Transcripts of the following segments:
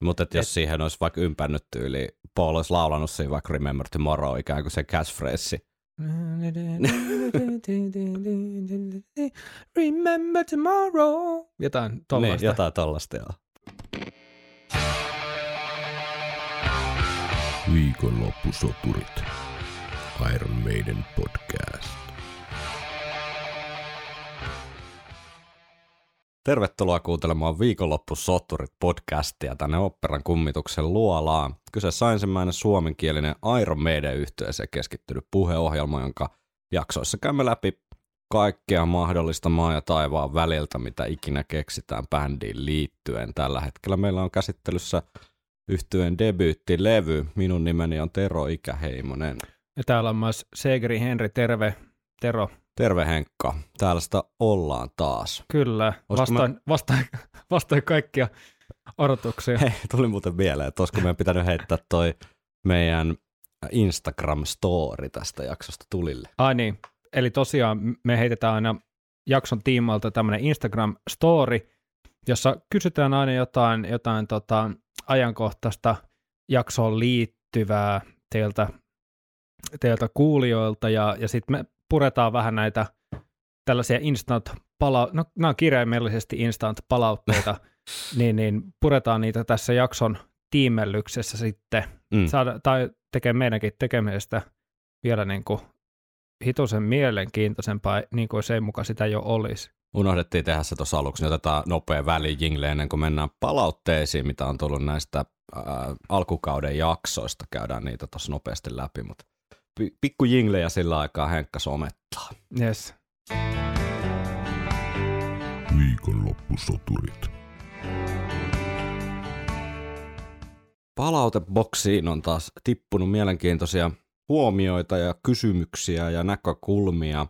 Mutta jos Et... siihen olisi vaikka ympännyt tyyli, Paul olisi laulanut siinä vaikka Remember Tomorrow ikään kuin se catchphrase. Remember tomorrow. Jotain tollasta. Niin, jotain tollasta, joo. Viikonloppusoturit. Iron Maiden podcast. Tervetuloa kuuntelemaan viikonloppusotturit podcastia tänne Operan kummituksen luolaan. Kyseessä on ensimmäinen suomenkielinen Iron Maiden yhteiseen keskittynyt puheohjelma, jonka jaksoissa käymme läpi kaikkea mahdollista maa ja taivaan väliltä, mitä ikinä keksitään bändiin liittyen. Tällä hetkellä meillä on käsittelyssä yhtyeen debyyttilevy. Minun nimeni on Tero Ikäheimonen. Ja täällä on myös Segri Henri, terve. Tero. Terve Henkka, täällä sitä ollaan taas. Kyllä, vastoin, mä... vastoin, vastoin kaikkia odotuksia. Hei, tuli muuten mieleen, että olisiko meidän pitänyt heittää toi meidän Instagram-story tästä jaksosta tulille. Ai niin, eli tosiaan me heitetään aina jakson tiimoilta tämmöinen Instagram-story, jossa kysytään aina jotain, jotain tota, ajankohtaista jaksoon liittyvää teiltä, teiltä kuulijoilta, ja, ja sitten me puretaan vähän näitä tällaisia instant pala- no, nämä on kirjaimellisesti instant palautteita, niin, niin puretaan niitä tässä jakson tiimellyksessä sitten, mm. saada, tai tekee meidänkin tekemisestä vielä niin kuin hitosen mielenkiintoisempaa, niin kuin se ei muka sitä jo olisi. Unohdettiin tehdä se tuossa aluksi, niin otetaan nopea väli jingle ennen kuin mennään palautteisiin, mitä on tullut näistä ää, alkukauden jaksoista. Käydään niitä tuossa nopeasti läpi, mutta pikku jingle ja sillä aikaa Henkka somettaa. Yes. Viikonloppusoturit. Palauteboksiin on taas tippunut mielenkiintoisia huomioita ja kysymyksiä ja näkökulmia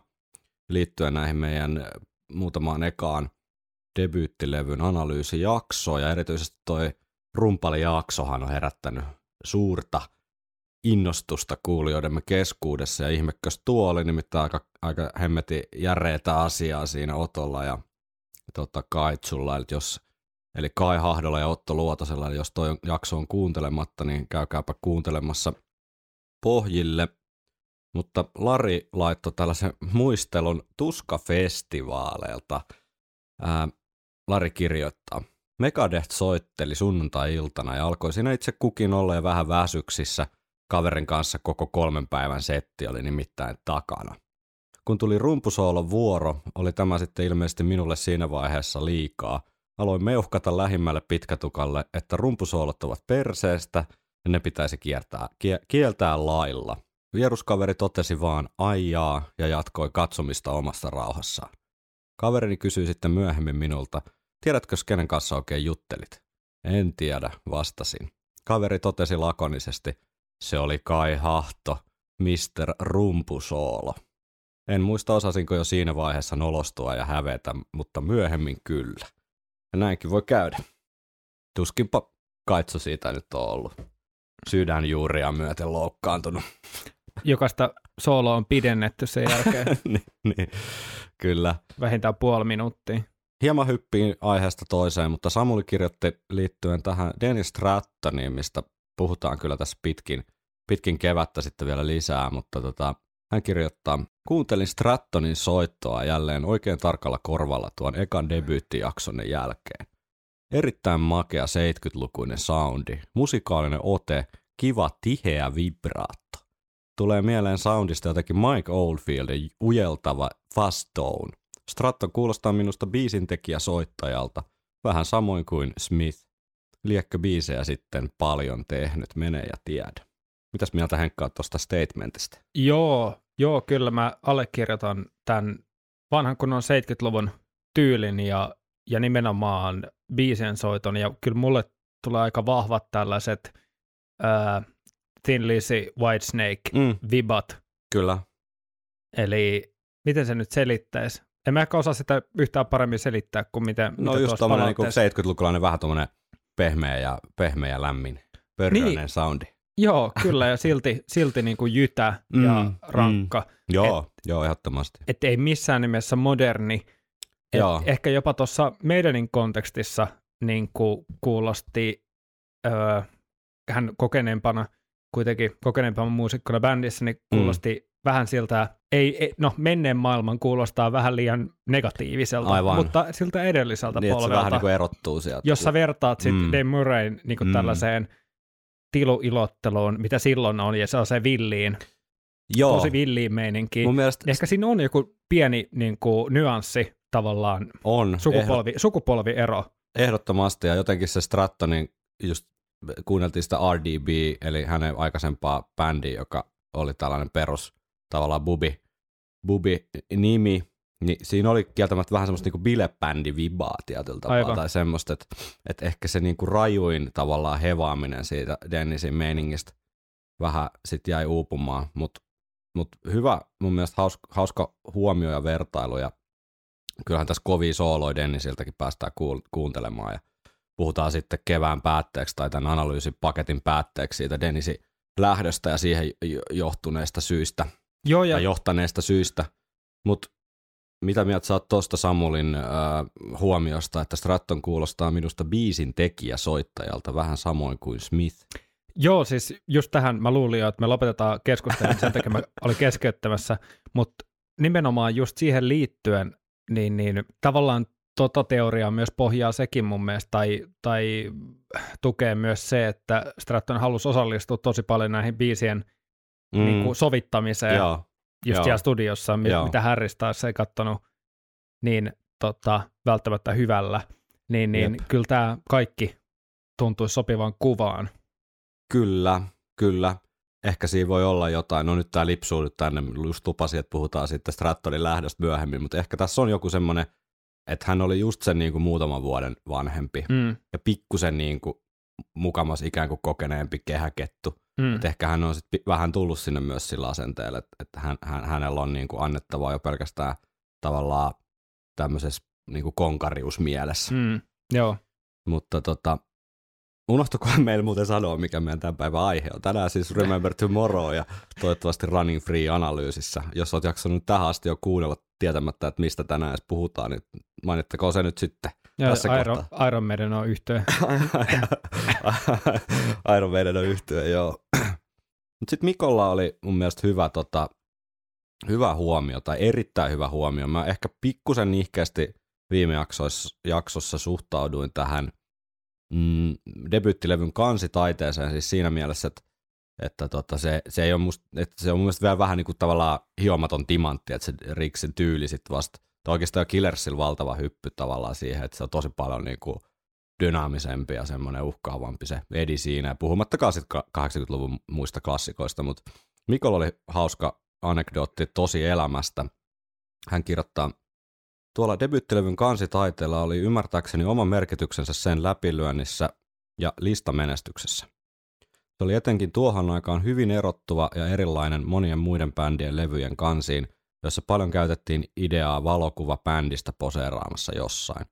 liittyen näihin meidän muutamaan ekaan debyyttilevyn analyysijaksoon ja erityisesti toi rumpalijaksohan on herättänyt suurta innostusta kuulijoidemme keskuudessa ja ihmekkös tuo oli nimittäin aika, aika hemmeti järeetä asiaa siinä Otolla ja tota, Kaitsulla, eli jos eli Kai Hahdolla ja Otto Luotasella, eli jos toi jakso on kuuntelematta, niin käykääpä kuuntelemassa pohjille. Mutta Lari laittoi tällaisen muistelun Tuska-festivaaleilta. Ää, Lari kirjoittaa. Megadeth soitteli sunnuntai-iltana ja alkoi siinä itse kukin olla vähän väsyksissä. Kaverin kanssa koko kolmen päivän setti oli nimittäin takana. Kun tuli rumpusoolon vuoro, oli tämä sitten ilmeisesti minulle siinä vaiheessa liikaa. Aloin meuhkata lähimmälle pitkätukalle, että rumpusoolot ovat perseestä ja ne pitäisi kiertää, kie, kieltää lailla. Vieruskaveri totesi vaan aijaa ja jatkoi katsomista omassa rauhassaan. Kaverini kysyi sitten myöhemmin minulta, tiedätkö kenen kanssa oikein juttelit? En tiedä, vastasin. Kaveri totesi lakonisesti, se oli Kai Hahto, Mr. Rumpusoolo. En muista osasinko jo siinä vaiheessa nolostua ja hävetä, mutta myöhemmin kyllä. Ja näinkin voi käydä. Tuskinpa kaitso siitä nyt on ollut sydänjuuria myöten loukkaantunut. Jokaista sooloa on pidennetty sen jälkeen. niin, niin, kyllä. Vähintään puoli minuuttia. Hieman hyppiin aiheesta toiseen, mutta Samuli kirjoitti liittyen tähän Dennis Strattoniin, mistä puhutaan kyllä tässä pitkin, pitkin kevättä sitten vielä lisää, mutta tota, hän kirjoittaa, kuuntelin Strattonin soittoa jälleen oikein tarkalla korvalla tuon ekan debyyttijakson jälkeen. Erittäin makea 70-lukuinen soundi, musikaalinen ote, kiva tiheä vibraatto. Tulee mieleen soundista jotenkin Mike Oldfieldin ujeltava Fast Tone. Stratton kuulostaa minusta biisintekijä soittajalta, vähän samoin kuin Smith. Liekkö biisejä sitten paljon tehnyt, mene ja tiedä. Mitäs mieltä Henkka tuosta statementista? Joo, joo, kyllä mä allekirjoitan tämän vanhan kunnon 70-luvun tyylin ja, ja nimenomaan biisien soiton. Ja kyllä mulle tulee aika vahvat tällaiset ää, Thin Lizzy, Whitesnake mm. vibat. Kyllä. Eli miten se nyt selittäisi? En mä ehkä osaa sitä yhtään paremmin selittää kuin miten No just tommonen niin 70-lukulainen vähän tuommoinen pehmeä ja, pehmeä ja lämmin, pörröinen niin. soundi. Joo, kyllä, ja silti, silti niin kuin jytä mm, ja rankka. Mm. Joo, et, joo, ehdottomasti. Että ei missään nimessä moderni. Et joo. Ehkä jopa tuossa meidänin kontekstissa niin kuin kuulosti öö, hän kokeneempana, kuitenkin kokeneempana muusikkona bändissä, niin kuulosti mm. Vähän siltä, ei, no menneen maailman kuulostaa vähän liian negatiiviselta, Aivan. mutta siltä edelliseltä Niin, polvelta. vähän niin kuin erottuu sieltä. jos sä vertaat sitten Mm. Murrayn niin kuin Mm. tällaiseen tiluilotteluun, mitä silloin on, ja se on se villiin, Joo, tosi villiin meininki. mun mielestä Ehkä siinä on joku pieni niin kuin, nyanssi tavallaan, on sukupolvi, sukupolviero. Ehdottomasti, ja jotenkin se Strattonin, just kuunneltiin sitä RDB, eli hänen aikaisempaa bändiä, joka oli tällainen perus tavallaan bubi, bubi nimi, niin siinä oli kieltämättä vähän semmoista niinku bilebändi vibaa tietyllä tapaa, Aivan. tai semmoista, että, että ehkä se niinku rajuin tavallaan hevaaminen siitä Dennisin meiningistä vähän sitten jäi uupumaan, mutta mut hyvä, mun mielestä hauska, hauska huomio ja vertailu, ja kyllähän tässä kovia sooloja Dennisiltäkin päästään kuul- kuuntelemaan ja puhutaan sitten kevään päätteeksi tai tämän analyysipaketin päätteeksi siitä Dennisin lähdöstä ja siihen jo- johtuneista syistä Joo, ja johtaneesta syistä. Mutta mitä mieltä sä oot tuosta Samulin äh, huomiosta, että Stratton kuulostaa minusta biisin tekijä soittajalta vähän samoin kuin Smith. Joo, siis just tähän mä luulin jo, että me lopetetaan keskustelun, sen takia mä olin keskeyttämässä, mutta nimenomaan just siihen liittyen, niin, niin tavallaan tota teoriaa myös pohjaa sekin mun mielestä, tai, tai tukee myös se, että Stratton halusi osallistua tosi paljon näihin biisien mm. niin kuin sovittamiseen Joo, just joo. siellä studiossa, mi- Joo. mitä Harris taas ei kattonut niin tota, välttämättä hyvällä, niin, niin Jep. kyllä tämä kaikki tuntuisi sopivan kuvaan. Kyllä, kyllä. Ehkä siinä voi olla jotain. No nyt tämä lipsuu nyt tänne. Just lupasin, että puhutaan sitten Strattonin lähdöstä myöhemmin, mutta ehkä tässä on joku semmoinen, että hän oli just sen niin kuin muutaman vuoden vanhempi Mm, ja pikkusen niin kuin mukamas ikään kuin kokeneempi kehäkettu. Mm. Et ehkä hän on sit vähän tullut sinne myös sillä asenteella, että, että hän, hän, hänellä on niin kuin annettavaa jo pelkästään tavallaan tämmöisessä niin kuin konkariusmielessä. Mm, joo. Mutta tota, unohtukohan meillä muuten sanoa, mikä meidän tämän päivän aihe on. Tänään siis Remember Tomorrow ja toivottavasti Running Free-analyysissä. Jos olet jaksanut tähän asti jo kuunnella tietämättä, että mistä tänään edes puhutaan, niin mainittakoon se nyt sitten. Ja Tässä Iron, kohtaa. Iron Maiden on yhteen. Iron Maiden on yhtyä, joo. Mutta sitten Mikolla oli mun mielestä hyvä, tota, hyvä huomio, tai erittäin hyvä huomio. Mä ehkä pikkusen nihkeästi viime jaksoissa, jaksossa suhtauduin tähän mm, debyyttilevyn kansitaiteeseen, siis siinä mielessä, että, että tota, se, se, ei ole musta, että se on mun mielestä vielä vähän niin kuin tavallaan hiomaton timantti, että se Riksin tyyli sitten vasta, tai oikeastaan Killersillä valtava hyppy tavallaan siihen, että se on tosi paljon niin kuin dynaamisempi ja semmoinen uhkaavampi se edi siinä, puhumattakaan sitten 80-luvun muista klassikoista, mutta Mikolla oli hauska anekdootti tosi elämästä. Hän kirjoittaa, tuolla debyyttilevyn kansitaiteella oli ymmärtääkseni oma merkityksensä sen läpilyönnissä ja listamenestyksessä. Se oli etenkin tuohon aikaan hyvin erottuva ja erilainen monien muiden bändien levyjen kansiin, jossa paljon käytettiin ideaa valokuva-bändistä poseeraamassa jossain.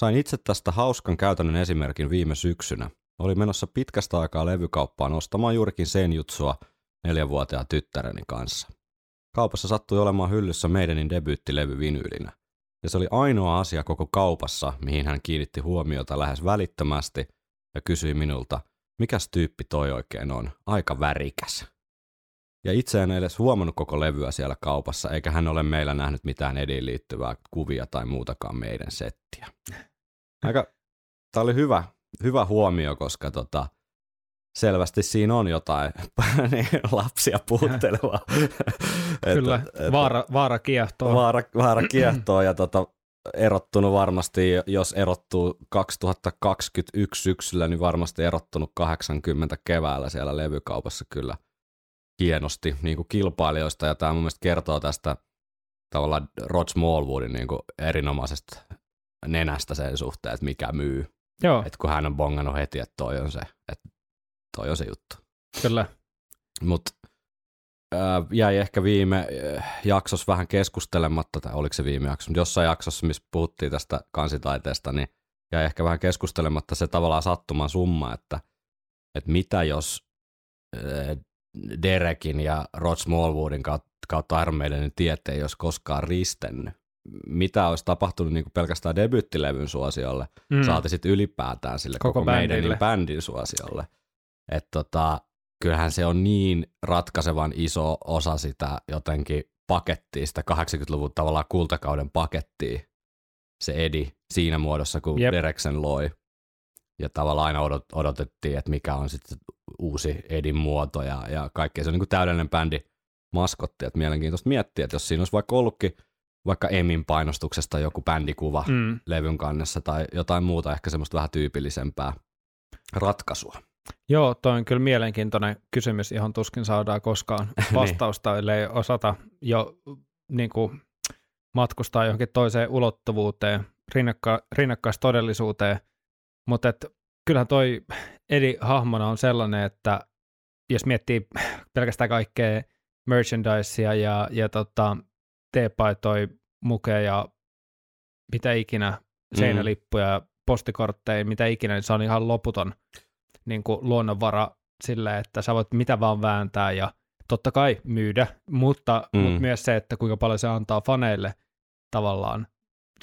Sain itse tästä hauskan käytännön esimerkin viime syksynä. Oli menossa pitkästä aikaa levykauppaan ostamaan juurikin senjutsua neljänvuotiaan tyttäreni kanssa. Kaupassa sattui olemaan hyllyssä meidänin debyyttilevy vinyylinä. Ja se oli ainoa asia koko kaupassa, mihin hän kiinnitti huomiota lähes välittömästi ja kysyi minulta, mikäs tyyppi toi oikein on, aika värikäs. Ja itse en edes huomannut koko levyä siellä kaupassa, eikä hän ole meillä nähnyt mitään ediin liittyvää kuvia tai muutakaan meidän settiä. Aika, tää oli hyvä, hyvä huomio, koska tota, selvästi siinä on jotain niin, lapsia puhuttelevaa. Kyllä, Että- vaara, vaara kiehtoo. Vaara, vaara kiehtoo ja tota, erottunut varmasti, jos erottuu 2021 syksyllä, niin varmasti erottunut 80 keväällä siellä levykaupassa kyllä hienosti niin kuin kilpailijoista. Ja tämä mun mielestä kertoo tästä tavallaan Rod Smallwoodin niin kuin erinomaisesta nenästä sen suhteen, että mikä myy. Joo, Et kun hän on bongannut heti, että toi on se, että toi on se juttu. kyllä. Mutta jäi ehkä viime jaksossa vähän keskustelematta, tai oliko se viime jakso, mutta jossain jaksossa, missä puhuttiin tästä kansitaiteesta, niin jäi ehkä vähän keskustelematta se tavallaan sattuman summa, että, että mitä jos äh, Derekin ja Rod Smallwoodin kautta, Maidenin tiet ei olisi koskaan ristennyt. mitä olisi tapahtunut niin kuin pelkästään debyyttilevyn suosiolle, mm. saati sitten ylipäätään sille koko, koko meidän niin bändin suosiolle. Että tota, kyllähän se on niin ratkaisevan iso osa sitä jotenkin pakettia, sitä 80-luvun tavallaan kultakauden pakettia, se Edi siinä muodossa, kun yep. Dereksen loi. Ja tavallaan aina odot, odotettiin, että mikä on sitten uusi Edin muoto ja, ja kaikkea. Se on niin kuin täydellinen bändi maskotti, että mielenkiintoista miettiä, että jos siinä olisi vaikka ollutkin vaikka Emin painostuksesta joku bändikuva mm. levyn kannessa tai jotain muuta ehkä semmoista vähän tyypillisempää ratkaisua. Joo, toi on kyllä mielenkiintoinen kysymys, johon tuskin saadaan koskaan niin. vastausta, niin. ellei osata jo niin kuin, matkustaa johonkin toiseen ulottuvuuteen, rinnakka, rinnakkaistodellisuuteen, mutta kyllähän toi Edi hahmona on sellainen, että jos miettii pelkästään kaikkea merchandisea ja, ja tota, teepaitoi, mukeja ja mitä ikinä, mm. seinälippuja, mm. postikortteja, mitä ikinä, niin se on ihan loputon niin kuin luonnonvara sille, että sä voit mitä vaan vääntää ja totta kai myydä, mutta, mm. mutta myös se, että kuinka paljon se antaa faneille tavallaan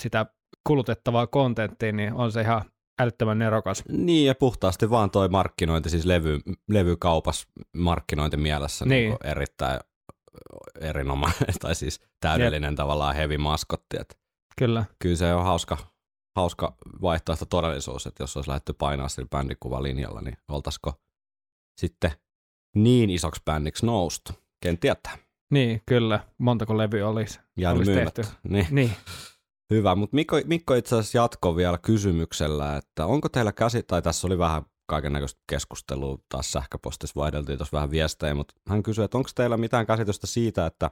sitä kulutettavaa kontenttia, niin on se ihan älyttömän nerokas. Niin, ja puhtaasti vaan toi markkinointi, siis levy, levykaupas markkinointi mielessä niin. Niin erittäin erinomainen, tai siis täydellinen Jep. tavallaan heavy maskotti. Että kyllä. Kyllä se on hauska, hauska vaihtoehto todellisuus, että jos olisi lähdetty painaa sillä bändikuvalinjalla, niin oltaisiko sitten niin isoksi bändiksi noustu? Ken tietää. Niin, kyllä. Montako levy olisi, olisi tehty. Niin. niin. Hyvä, mutta Mikko, Mikko itse asiassa jatkoi vielä kysymyksellä, että onko teillä käsi, tai tässä oli vähän kaiken näköistä keskustelua, taas sähköpostissa vaihdeltiin tuossa vähän viestejä, mutta hän kysyi, että onko teillä mitään käsitystä siitä, että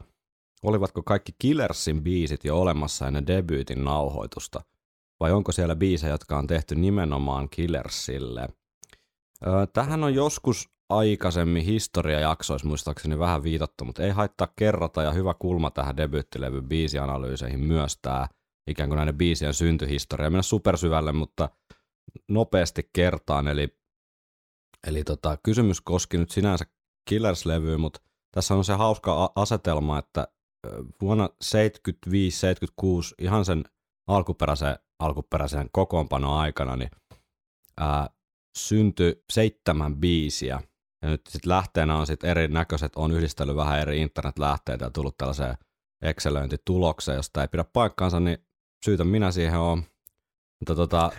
olivatko kaikki Killersin biisit jo olemassa ennen debyytin nauhoitusta, vai onko siellä biisejä, jotka on tehty nimenomaan Killersille? tähän on joskus aikaisemmin historiajaksoissa muistaakseni vähän viitattu, mutta ei haittaa kerrata ja hyvä kulma tähän debyyttilevyn biisianalyyseihin myös tämä ikään kuin näiden biisien syntyhistoria. Mennä supersyvälle, mutta nopeasti kertaan. Eli, eli tota, kysymys koski nyt sinänsä Killers-levyä, mutta tässä on se hauska asetelma, että vuonna 75-76 ihan sen alkuperäisen, alkuperäisen kokoonpanon aikana niin ää, syntyi seitsemän biisiä. Ja nyt sitten lähteenä on sitten erinäköiset, on yhdistellyt vähän eri internetlähteitä ja tullut tällaiseen Excelöintitulokseen, josta ei pidä paikkaansa, niin syytä minä siihen on. Mutta tota,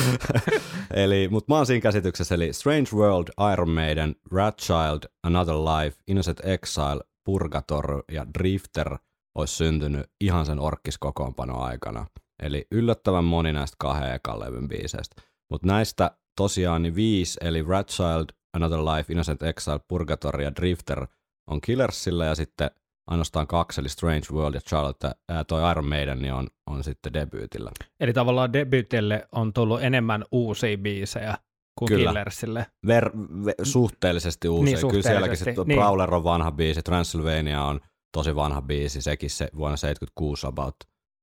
eli, mutta mä oon siinä käsityksessä, eli Strange World, Iron Maiden, Rat Child, Another Life, Innocent Exile, Purgator ja Drifter olisi syntynyt ihan sen orkkiskokoonpanon aikana. Eli yllättävän moni näistä kahden ekan levyn biiseistä. Mutta näistä tosiaan niin viisi, eli Rat Child, Another Life, Innocent Exile, Purgator ja Drifter on Killersillä ja sitten ainoastaan kaksi, eli Strange World ja Charlotte, ää, toi Iron Maiden niin on, on sitten debyytillä. Eli tavallaan debyytille on tullut enemmän uusia biisejä kuin Kyllä. Killersille. Ver, ve, suhteellisesti uusia. Niin, suhteellisesti. Kyllä sielläkin sitten niin. Brawler on vanha biisi, Transylvania on tosi vanha biisi, sekin se vuonna 76 about,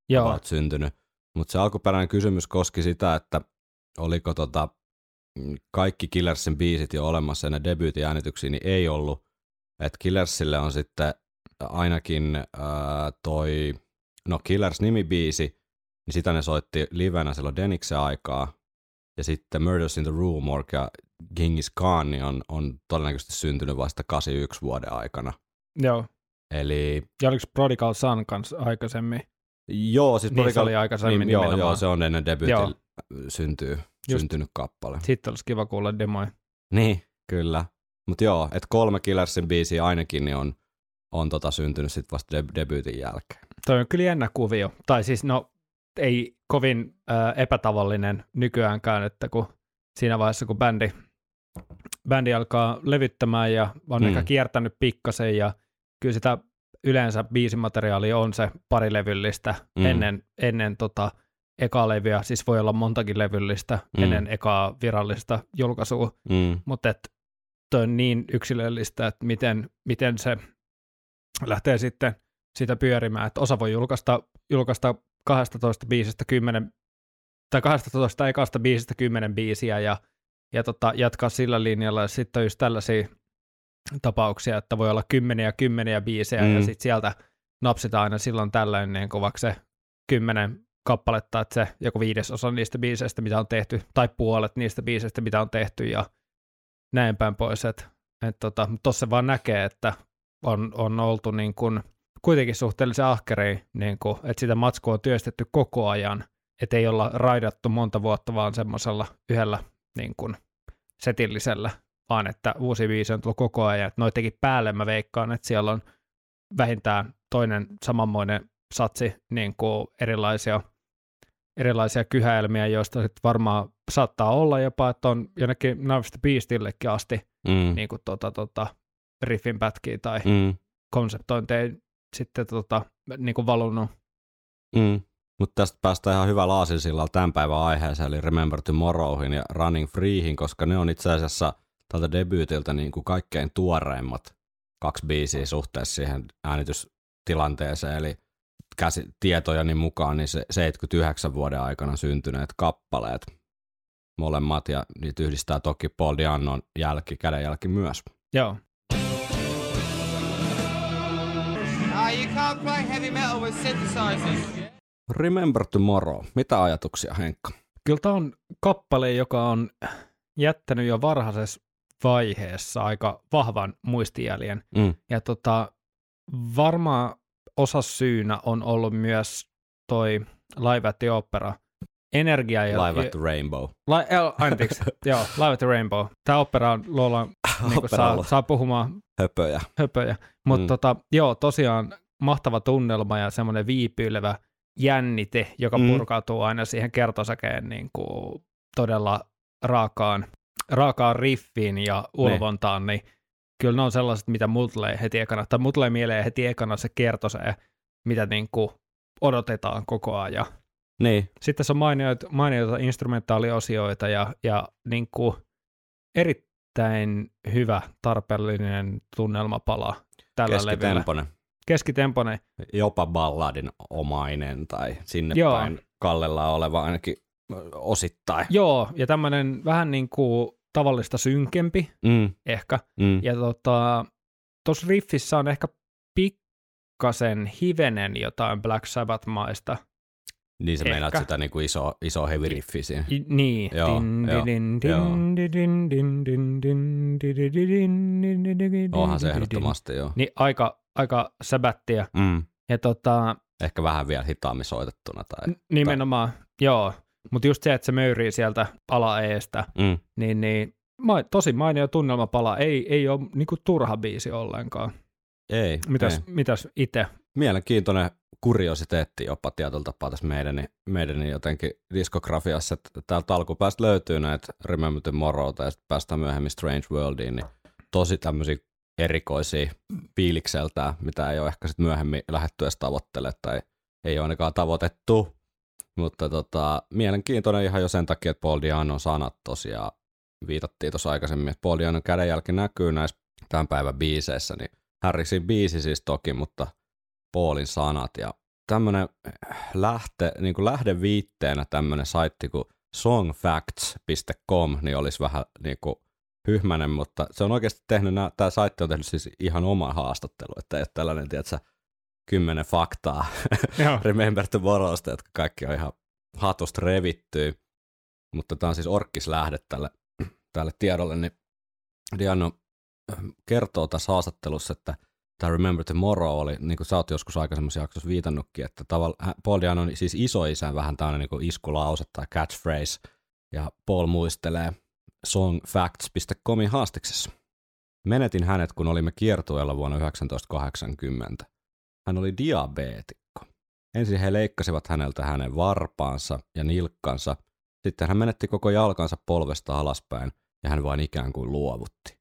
Joo. about syntynyt. Mutta se alkuperäinen kysymys koski sitä, että oliko tota, kaikki Killersin biisit jo olemassa ennen debyytiäänityksiä, niin ei ollut. Että Killersille on sitten ainakin äh, toi, no Killers-nimibiisi, niin sitä ne soitti livenä silloin Deniksen aikaa. Ja sitten Murders in the Room ja Genghis Khan niin on, on todennäköisesti syntynyt vasta 81 vuoden aikana. Joo. Eli... Ja oliko Prodigal Son kanssa aikaisemmin? Joo, siis niin Prodigal... oli aikaisemmin niin, joo, joo, se on ennen debyytin syntyy, syntynyt kappale. Sitten olisi kiva kuulla demoja. Niin, kyllä. Mutta joo, että kolme Killersin biisiä ainakin niin on on tota syntynyt sitten vasta de- debyytin jälkeen. Toi on kyllä jännä kuvio. Tai siis no ei kovin äh, epätavallinen nykyäänkään, että kun siinä vaiheessa kun bändi, bändi alkaa levyttämään ja on mm. ehkä kiertänyt pikkasen ja kyllä sitä yleensä biisimateriaali on se parilevyllistä mm. ennen, ennen tota ekaa levyä, siis voi olla montakin levyllistä mm. ennen ekaa virallista julkaisua, mm. mutta toi on niin yksilöllistä, että miten, miten se lähtee sitten sitä pyörimään, että osa voi julkaista, julkaista 12 biisistä 10, tai 12 ekasta biisistä 10 biisiä ja, ja tota, jatkaa sillä linjalla, ja sitten on just tällaisia tapauksia, että voi olla kymmeniä kymmeniä biisejä, mm. ja sitten sieltä napsitaan aina silloin tällöin niin vaikka se kymmenen kappaletta, että se joku viidesosa niistä biiseistä, mitä on tehty, tai puolet niistä biiseistä, mitä on tehty, ja näin päin pois. Että et tota, tuossa vaan näkee, että on, on oltu niin kuin, kuitenkin suhteellisen ahkeria, niin kuin, että sitä matskua on työstetty koko ajan, että ei olla raidattu monta vuotta vaan semmoisella yhdellä niin kuin, setillisellä, vaan että uusi biisi on tullut koko ajan. Että noitakin päälle mä veikkaan, että siellä on vähintään toinen samanmoinen satsi niin kuin erilaisia, erilaisia kyhäelmiä, joista sit varmaan saattaa olla jopa, että on jonnekin Narvista Beastillekin asti Mm. niin kuin, tota, tota, riffin pätkiä tai Mm. konseptointeja sitten tota, niin kuin valunut. Mm. Mutta tästä päästään ihan hyvä laasinsillalla tämän päivän aiheeseen, eli Remember Tomorrowhin ja Running Freehin, koska ne on itse asiassa tältä debyytiltä niin kuin kaikkein tuoreimmat kaksi biisiä suhteessa siihen äänitystilanteeseen, eli käsi, tietojani mukaan niin se 79 vuoden aikana syntyneet kappaleet molemmat, ja niitä yhdistää toki Paul Diannon jälki, kädenjälki myös. Joo. You can't play heavy metal with synthesizers. Remember Tomorrow, mitä ajatuksia Henkka? Kyllä tämä on kappale, joka on jättänyt jo varhaisessa vaiheessa aika vahvan muistijäljen. Mm. Ja tota, varmaan osa syynä on ollut myös toi Live at the Opera. Energia ja... Live at the Rainbow. Li, el, anteeksi, joo, Live at the Rainbow. Tämä opera on luolla, niin Opera saa, saa puhumaan höpöjä. höpöjä. Mutta mm. tota, joo, tosiaan mahtava tunnelma ja semmoinen viipyilevä jännite, joka Mm. purkautuu aina siihen kertosäkeen niin kuin todella raakaan, raakaan riffiin ja ulvontaan, niin kyllä ne on sellaiset, mitä mut tulee heti ekana, tai mut tulee mieleen heti ekana se kertosää, mitä niin kuin odotetaan koko ajan. Niin, Sitten tässä on mainioita, mainioita instrumentaaliosioita ja, ja niin kuin erittäin hyvä, tarpeellinen tunnelmapala tällä levyllä. Keskitemponen. jopa balladin omainen tai sinne Joo. päin kallella oleva ainakin osittain. Joo, ja tämmöinen vähän niin kuin tavallista synkempi Mm, ehkä. mm. Ja tota, tuossa riffissä on ehkä pikkasen hivenen jotain Black Sabbath-maista. Niin se meinaat sitä niin kuin iso, iso heavy riffi siinä. Niin. Joo, Onhan se ehdottomasti, joo. Niin aika, aika säbättiä. Mm. Ja tota, Ehkä vähän vielä hitaammin soitettuna. Tai, nimenomaan, tai... joo. Mutta just se, että se möyrii sieltä alaeestä, mm. niin, niin ma- tosi mainio tunnelmapala. Ei, ei ole niinku turha biisi ollenkaan. Ei. Mitäs, ei. mitäs itse Mielenkiintoinen kuriositeetti jopa tietyllä tapaa tässä meidän, meidän jotenkin diskografiassa, että täältä alkupäästä löytyy näitä Remember Tomorrowta ja sitten päästään myöhemmin Strange Worldiin, niin tosi tämmöisiä erikoisia fiilikseltään, mitä ei ole ehkä sitten myöhemmin lähdetty edes tavoittelemaan tai ei ole ainakaan tavoitettu. Mutta tota, mielenkiintoinen ihan jo sen takia, että Paul Dianon sanat tosiaan viitattiin tuossa aikaisemmin, että Paul Dianon kädenjälki näkyy näissä tämän päivän biiseissä, niin Harrisin biisi siis toki, mutta Paulin sanat ja tämmöinen lähte, niin kuin lähdeviitteenä tämmöinen saitti kuin songfacts.com, niin olisi vähän niin kuin hyhmänen, mutta se on oikeasti tehnyt, tämä saitti on tehnyt siis ihan oman haastattelun, että ei ole tällainen, tiedätkö, kymmenen faktaa. Remember Tomorrowsta, jotka kaikki on ihan hatusta revittyy. Mutta tämä on siis orkkislähde tälle, tälle tiedolle, niin Diano äh, kertoo tässä haastattelussa, että tämä Remember Tomorrow oli, niin kuin sä oot joskus aikaisemmassa jaksossa viitannutkin, että tavalla, hän- Paul Diano on siis isoisän vähän tämmöinen niin iskulause tai catchphrase, ja Paul muistelee songfacts.comin haastiksessa. Menetin hänet, kun olimme kiertueella vuonna 1980. Hän oli diabeetikko. Ensin he leikkasivat häneltä hänen varpaansa ja nilkkansa, sitten hän menetti koko jalkansa polvesta alaspäin ja hän vain ikään kuin luovutti.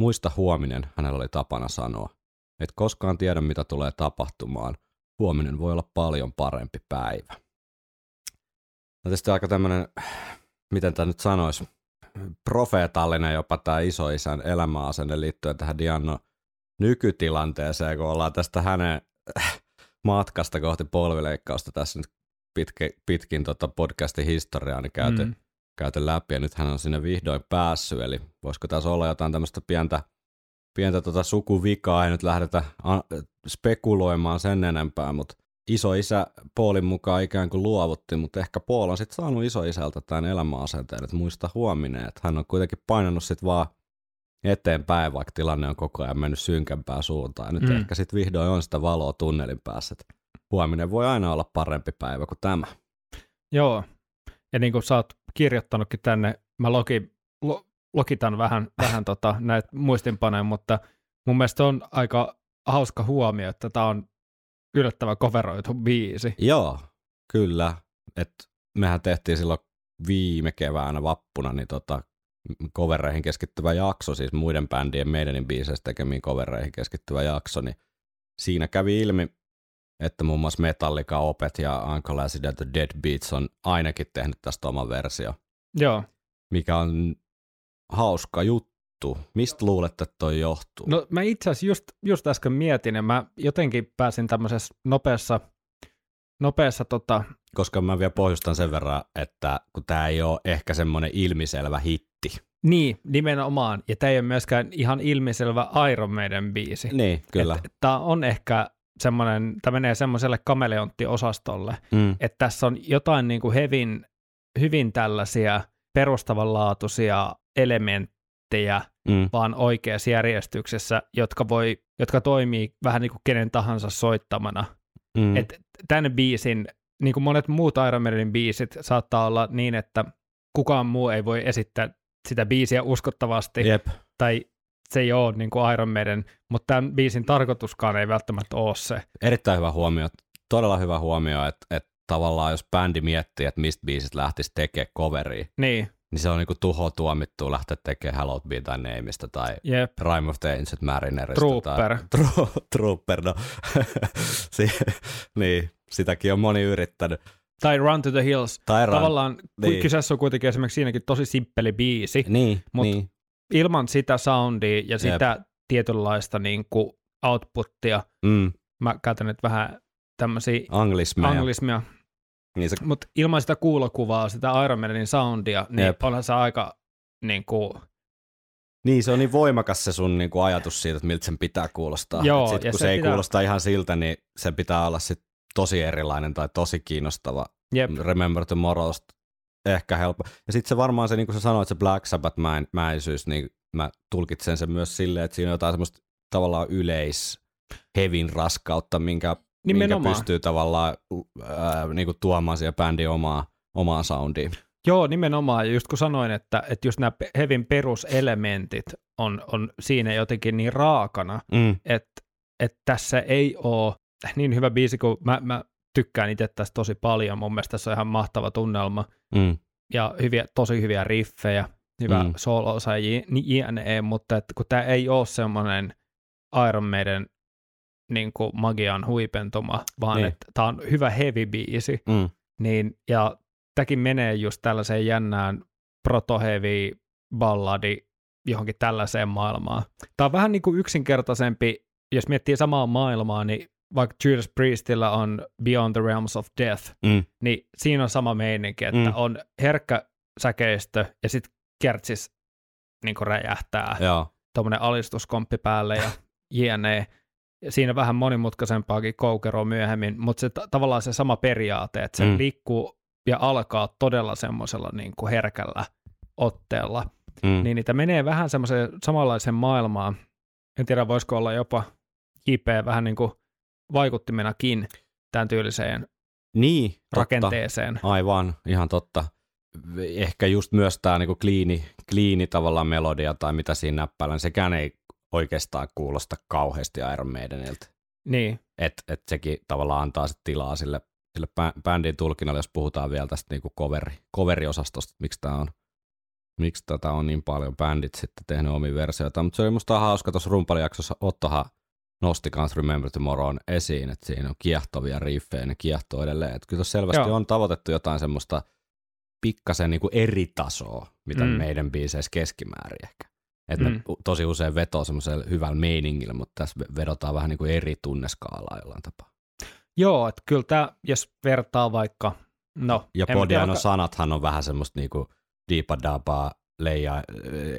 Muista huominen, hänellä oli tapana sanoa. Et koskaan tiedä, mitä tulee tapahtumaan. Huominen voi olla paljon parempi päivä. No tietysti aika tämmöinen, miten tämä nyt sanoisi, profeetallinen jopa tämä isoisän elämäasenne liittyen tähän Dianno nykytilanteeseen, kun ollaan tästä hänen matkasta kohti polvileikkausta tässä nyt pitkin, pitkin tota podcastin historiaa niin käyty. Mm. käyty läpi, ja nyt hän on sinne vihdoin päässyt, eli voisiko tässä olla jotain tämmöistä pientä pientä tota sukuvikaa, ei nyt lähdetä spekuloimaan sen enempää, mutta isoisä Paulin mukaan ikään kuin luovutti, mutta ehkä Paul on sitten saanut isoisältä tämän elämäasenteen, että muista huominen, että hän on kuitenkin painanut sitten vaan eteenpäin, vaikka tilanne on koko ajan mennyt synkämpään suuntaan. Ja nyt Mm. ehkä sitten vihdoin on sitä valoa tunnelin päässä, että huominen voi aina olla parempi päivä kuin tämä. Joo, ja niin kuin sä oot kirjoittanutkin tänne, mä logi, lo, logitan vähän, vähän tota, näitä muistinpanoja, mutta mun mielestä on aika hauska huomio, että tämä on yllättävän coveroitu biisi. Joo, kyllä. Et mehän tehtiin silloin viime keväänä vappuna niin tota, covereihin keskittyvä jakso, siis muiden bändien meidänin biiseistä tekemiin covereihin keskittyvä jakso, niin siinä kävi ilmi, että muun muassa Metallica, Opet ja Uncle Acid the Dead Beats on ainakin tehnyt tästä oman versio, Joo, mikä on hauska juttu. Mistä luulet, että toi johtuu? no mä itse asiassa just, just äsken mietin, ja mä jotenkin pääsin tämmöisessä nopeassa, nopeassa tota, Koska mä vielä pohjustan sen verran, että kun tämä ei ole ehkä semmoinen ilmiselvä hitti. niin, nimenomaan, ja tämä ei ole myöskään ihan ilmiselvä Iron Maiden biisi. Niin, kyllä. Tämä on ehkä semmoinen, tämä menee semmoiselle kameleonttiosastolle, mm. että tässä on jotain niin kuin hyvin, hyvin tällaisia perustavanlaatuisia elementtejä Mm. vaan oikeassa järjestyksessä, jotka, voi, jotka toimii vähän niin kuin kenen tahansa soittamana. Mm. Et tämän biisin, niin kuin monet muut Iron Maidenin biisit, saattaa olla niin, että kukaan muu ei voi esittää sitä biisiä uskottavasti, Jep. tai se ei ole niin kuin Iron Maiden, mutta tämän biisin tarkoituskaan ei välttämättä ole se. Erittäin hyvä huomio. Todella hyvä huomio, että, että tavallaan jos bändi miettii, että mistä biisistä lähtisi tekemään coveria, Niin, niin se on niinku tuho tuomittu lähteä tekemään Hallowed Be Thy Nameista tai jep, Rime of the Ancient Marinerista. Trooper. Tai, tro, trooper, no. si, niin, sitäkin on moni yrittänyt. tai Run to the Hills. Tai Run- Tavallaan niin. kyseessä on kuitenkin esimerkiksi siinäkin tosi simppeli biisi, Niin, Mut- niin. ilman sitä soundia ja sitä tietynlaista niin kuin outputtia, Mm, mä käytän nyt vähän tämmöisiä anglismeja. anglismia, niin se, mutta ilman sitä kuulokuvaa, sitä Iron Maidenin soundia, niin Jep. onhan se aika niin kuin, niin, se on niin voimakas se sun niinku ajatus siitä, että miltä sen pitää kuulostaa. Joo, sit, kun se se, ei pitää- kuulosta ihan siltä, niin se pitää olla sit tosi erilainen tai tosi kiinnostava. jep, Remember Tomorrowsta ehkä helppo. Ja sitten se varmaan se, niin kuin sä sanoit, se Black Sabbath mäin, mäisyys, niin mä tulkitsen sen myös silleen, että siinä on jotain semmoista tavallaan yleis hevin raskautta, minkä, minkä nimenomaan. pystyy tavallaan ää, niin kuin tuomaan siihen bändin omaa, omaa soundiin. Joo, nimenomaan. Ja just kun sanoin, että, että just nämä hevin peruselementit on, on siinä jotenkin niin raakana, Mm. että, että tässä ei ole niin hyvä biisi, kuin mä, mä tykkään itse tästä tosi paljon. Mun mielestä tässä on ihan mahtava tunnelma Mm. ja hyviä, tosi hyviä riffejä, hyvä Mm. solo-osa ja jne, mutta että kun tämä ei ole semmoinen Iron Maiden niin kuin magian huipentuma, vaan Niin. että tämä on hyvä heavy biisi, Mm. niin, ja tämäkin menee just tällaiseen jännään proto-heavy balladi johonkin tällaiseen maailmaan. Tämä on vähän niin kuin yksinkertaisempi, jos miettii samaa maailmaa, niin vaikka Judas Priestillä on Beyond the Realms of Death, Mm. niin siinä on sama meininki, että Mm. mm. on herkkä säkeistö ja sitten kertsis niin räjähtää Joo. tuommoinen alistuskomppi päälle ja jne. Ja siinä vähän monimutkaisempaakin koukeroa myöhemmin, mutta se ta- tavallaan se sama periaate, että se Mm. liikkuu ja alkaa todella semmoisella niin kuin herkällä otteella, Mm. niin niitä menee vähän semmoiseen samanlaiseen maailmaan. En tiedä, voisiko olla jopa JP vähän niin kuin vaikuttimenakin tämän tyyliseen niin totta. rakenteeseen. Aivan, ihan totta. Ehkä just myös tämä niinku kliini, kliini tavallaan melodia tai mitä siinä näppäillä, niin sekään ei oikeastaan kuulosta kauheasti Iron Maidenilta. Niin, Et, et sekin tavallaan antaa sit tilaa sille, sille bä- bändin tulkinnalle, jos puhutaan vielä tästä niinku coveri, coveriosastosta, miksi tämä on miksi tätä on niin paljon bändit sitten tehnyt omia versioita. Mutta se oli musta hauska tuossa rumpalijaksossa Ottohan nosti kans Remember Tomorrown esiin, että siinä on kiehtovia riffejä, ne kiehtoo edelleen. Että kyllä tuossa selvästi Joo. on tavoitettu jotain semmoista pikkasen niinku eri tasoa, mitä. Mm. meidän biiseissä keskimäärin ehkä. Että mm. tosi usein vetoo semmoiselle hyvällä meiningillä, mutta tässä ve- vedotaan vähän niin kuin eri tunneskaalaa jollain tapaa. joo, että kyllä tämä, jos vertaa vaikka, no, Ja Podiano vaikka- sanathan on vähän semmoista niinku diipadabaa leijaa,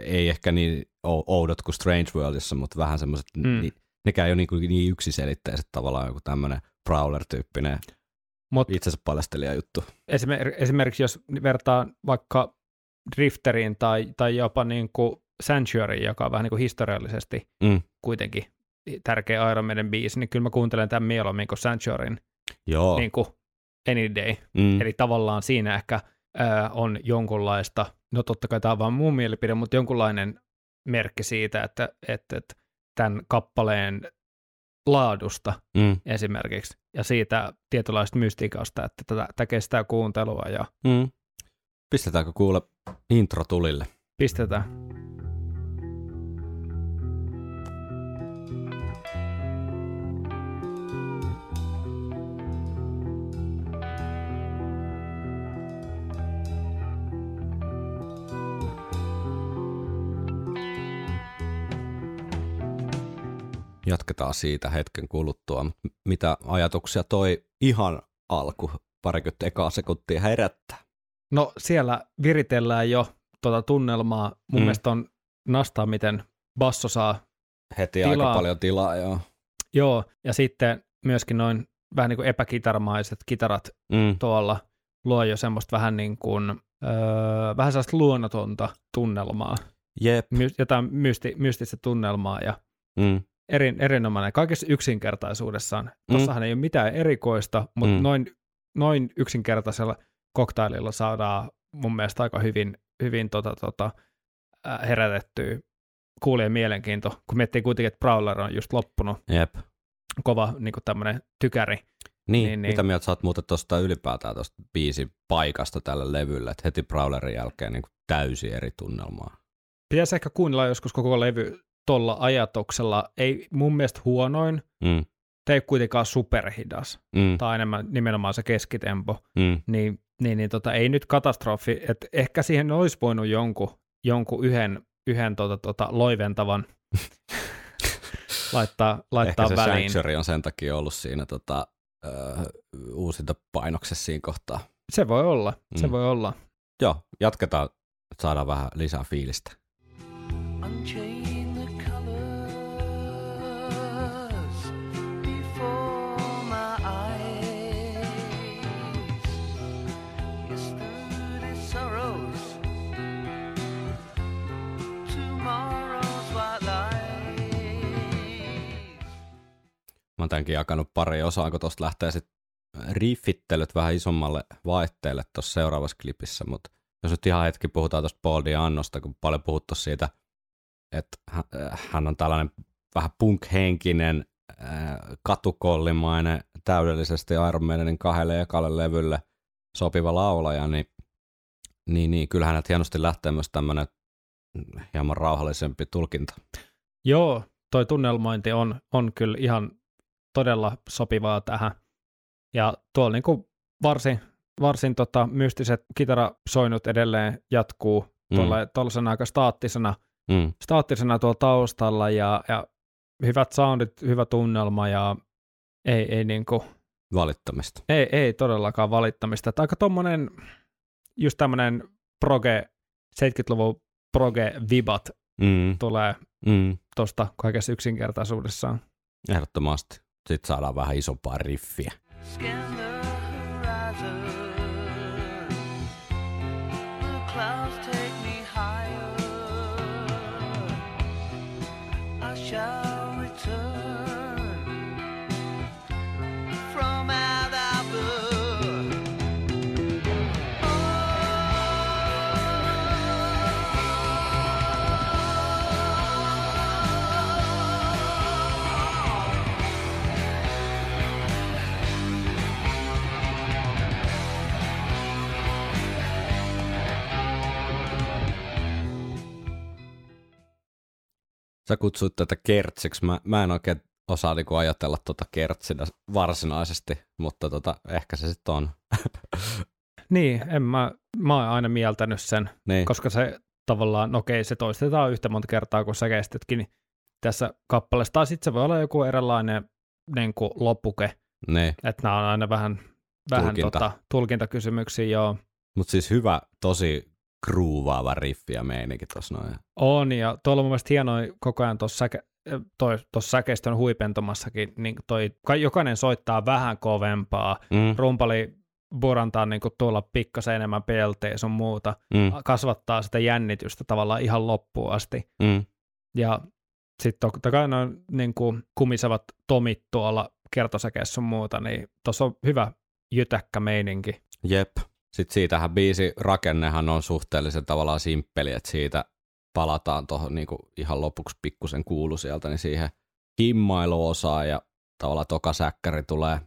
ei ehkä niin ou- oudot kuin Strange Worldissa, mutta vähän semmoiset, Mm. ni, nekään ei ole niin, niin yksiselitteiset tavallaan joku tämmöinen Prowler-tyyppinen Mut itsensä paljastelija juttu. esimer- esimerkiksi jos vertaa vaikka Drifteriin tai, tai jopa niin kuin Sanctuaryin, joka on vähän niin kuin historiallisesti Mm. kuitenkin tärkeä Iron Maiden biisi, niin kyllä mä kuuntelen tämän mieluummin kuin Sanctuaryin Joo. niin kuin Any Day. mm. Eli tavallaan siinä ehkä ää, on jonkunlaista, no totta kai tämä on vaan mun mielipide, mutta jonkunlainen merkki siitä, että, että, että tämän kappaleen laadusta mm. esimerkiksi ja siitä tietynlaista mystiikasta, että tätä, tätä kestää kuuntelua ja Mm. Pistetäänkö kuule intro tulille? pistetään. Jatketaan siitä hetken kuluttua. Mitä ajatuksia toi ihan alku parikymmentä ekaa sekuntia herättää? No siellä viritellään jo tuota tunnelmaa. Mun Mm. mielestä on nastaa, miten basso saa. Heti Tilaa. aika paljon tilaa, joo. Joo, ja sitten myöskin noin vähän niin kuin epäkitaramaiset kitarat Mm. tuolla luo jo semmoista vähän niin kuin, öö, vähän sellaista luonnotonta tunnelmaa, Jep. My, jotain mysti, mystistä tunnelmaa ja Mm. Erin, erinomainen kaikessa yksinkertaisuudessaan. Tuossahan ei ole mitään erikoista, mutta Mm. noin, noin yksinkertaisella koktaililla saadaan mun mielestä aika hyvin, hyvin tota, tota, herätettyä kuulijan mielenkiinto, kun miettii kuitenkin, että Prowler on just loppunut, Jep. kova niin tämmöinen tykäri. Niin, Niin, niin, niin. mitä mieltä sä oot muuten tuosta ylipäätään tuosta biisin paikasta tällä levyllä, että heti Prowlerin jälkeen niin täysin eri tunnelmaa. Pitäisi ehkä kuunnella joskus koko levy tuolla ajatuksella. Ei mun mielestä huonoin, Mm. te ei kuitenkaan superhidas, Mm. tai enemmän nimenomaan se keskitempo. Mm. niin, niin, niin tota, ei nyt katastrofi, että ehkä siihen olisi voinut jonkun, jonkun yhden, yhden tota, tota, loiventavan laittaa, laittaa Ehkä se väliin. Sanctuary on sen takia ollut siinä tota, ö, uusinta painoksessa siinä kohtaa. Se voi olla, se Mm. voi olla. Joo, jatketaan, että saadaan vähän lisää fiilistä. Unchain Mä oon tämänkin jakanut pari osaa, kun tuosta lähtee sitten riffittelyt vähän isommalle vaihteelle tuossa seuraavassa klipissä, mutta jos nyt ihan hetki puhutaan tuosta Paul Diannosta, kun paljon puhuttu siitä, että hän- hän on tällainen vähän punk-henkinen, äh, katukollimainen, täydellisesti Iron Maidenin kahdelle ekalle levylle sopiva laulaja, niin, niin, niin kyllähän hänet hienosti lähtee myös tämmöinen hieman rauhallisempi tulkinta. Joo, toi tunnelmointi on, on kyllä ihan todella sopivaa tähän. Ja tuolla niin varsin, varsin tota, mystiset kitarasoinut edelleen jatkuu tuolla, tuollaisena aika staattisena, Mm. staattisena tuolla taustalla ja, ja hyvät soundit, hyvä tunnelma ja ei, ei, niin kuin, Valittamista. ei, ei todellakaan valittamista. Että aika tommonen, just tämmönen proge, 70-luvun proge-vibat Mm. tulee Mm. tuosta kaikessa yksinkertaisuudessaan. Ehdottomasti. Sitten saadaan vähän isompaa riffiä. Scan Sä kutsuit tätä kertsiksi. Mä, mä en oikein osaa niinku ajatella tota kertsinä varsinaisesti, mutta tota, ehkä se sitten on. Niin, en mä, mä oon aina mieltänyt sen, niin. koska se tavallaan, no okei, se toistetaan yhtä monta kertaa kuin sä kestetkin niin tässä kappaleessa. Tai sitten se voi olla joku erilainen niin kuin loppuke, niin. että nämä on aina vähän, vähän Tulkinta. Tota, tulkintakysymyksiä, joo. Mutta siis hyvä, tosi kruuvaava riffi ja meininki tuossa noin. On, ja tuolla on mun mielestä hienoa koko ajan tuossa tuossa säkeistön huipentumassakin, niin toi, ka- jokainen soittaa vähän kovempaa, Mm, rumpali burantaa niin tuolla pikkasen enemmän pelteä sun muuta, mm, kasvattaa sitä jännitystä tavallaan ihan loppuun asti. mm. Ja sitten totta kai noin niin kuin kumisevat tomit tuolla kertosäkeessä sun muuta, niin tuossa on hyvä jytäkkä meininki. Jep. Sitten siitähän biisi rakennehan on suhteellisen tavallaan simppeli, että siitä palataan tuohon niinku ihan lopuksi pikkusen kuulu sieltä, niin siihen himmailuosaan ja tavallaan toka säkkäri tulee,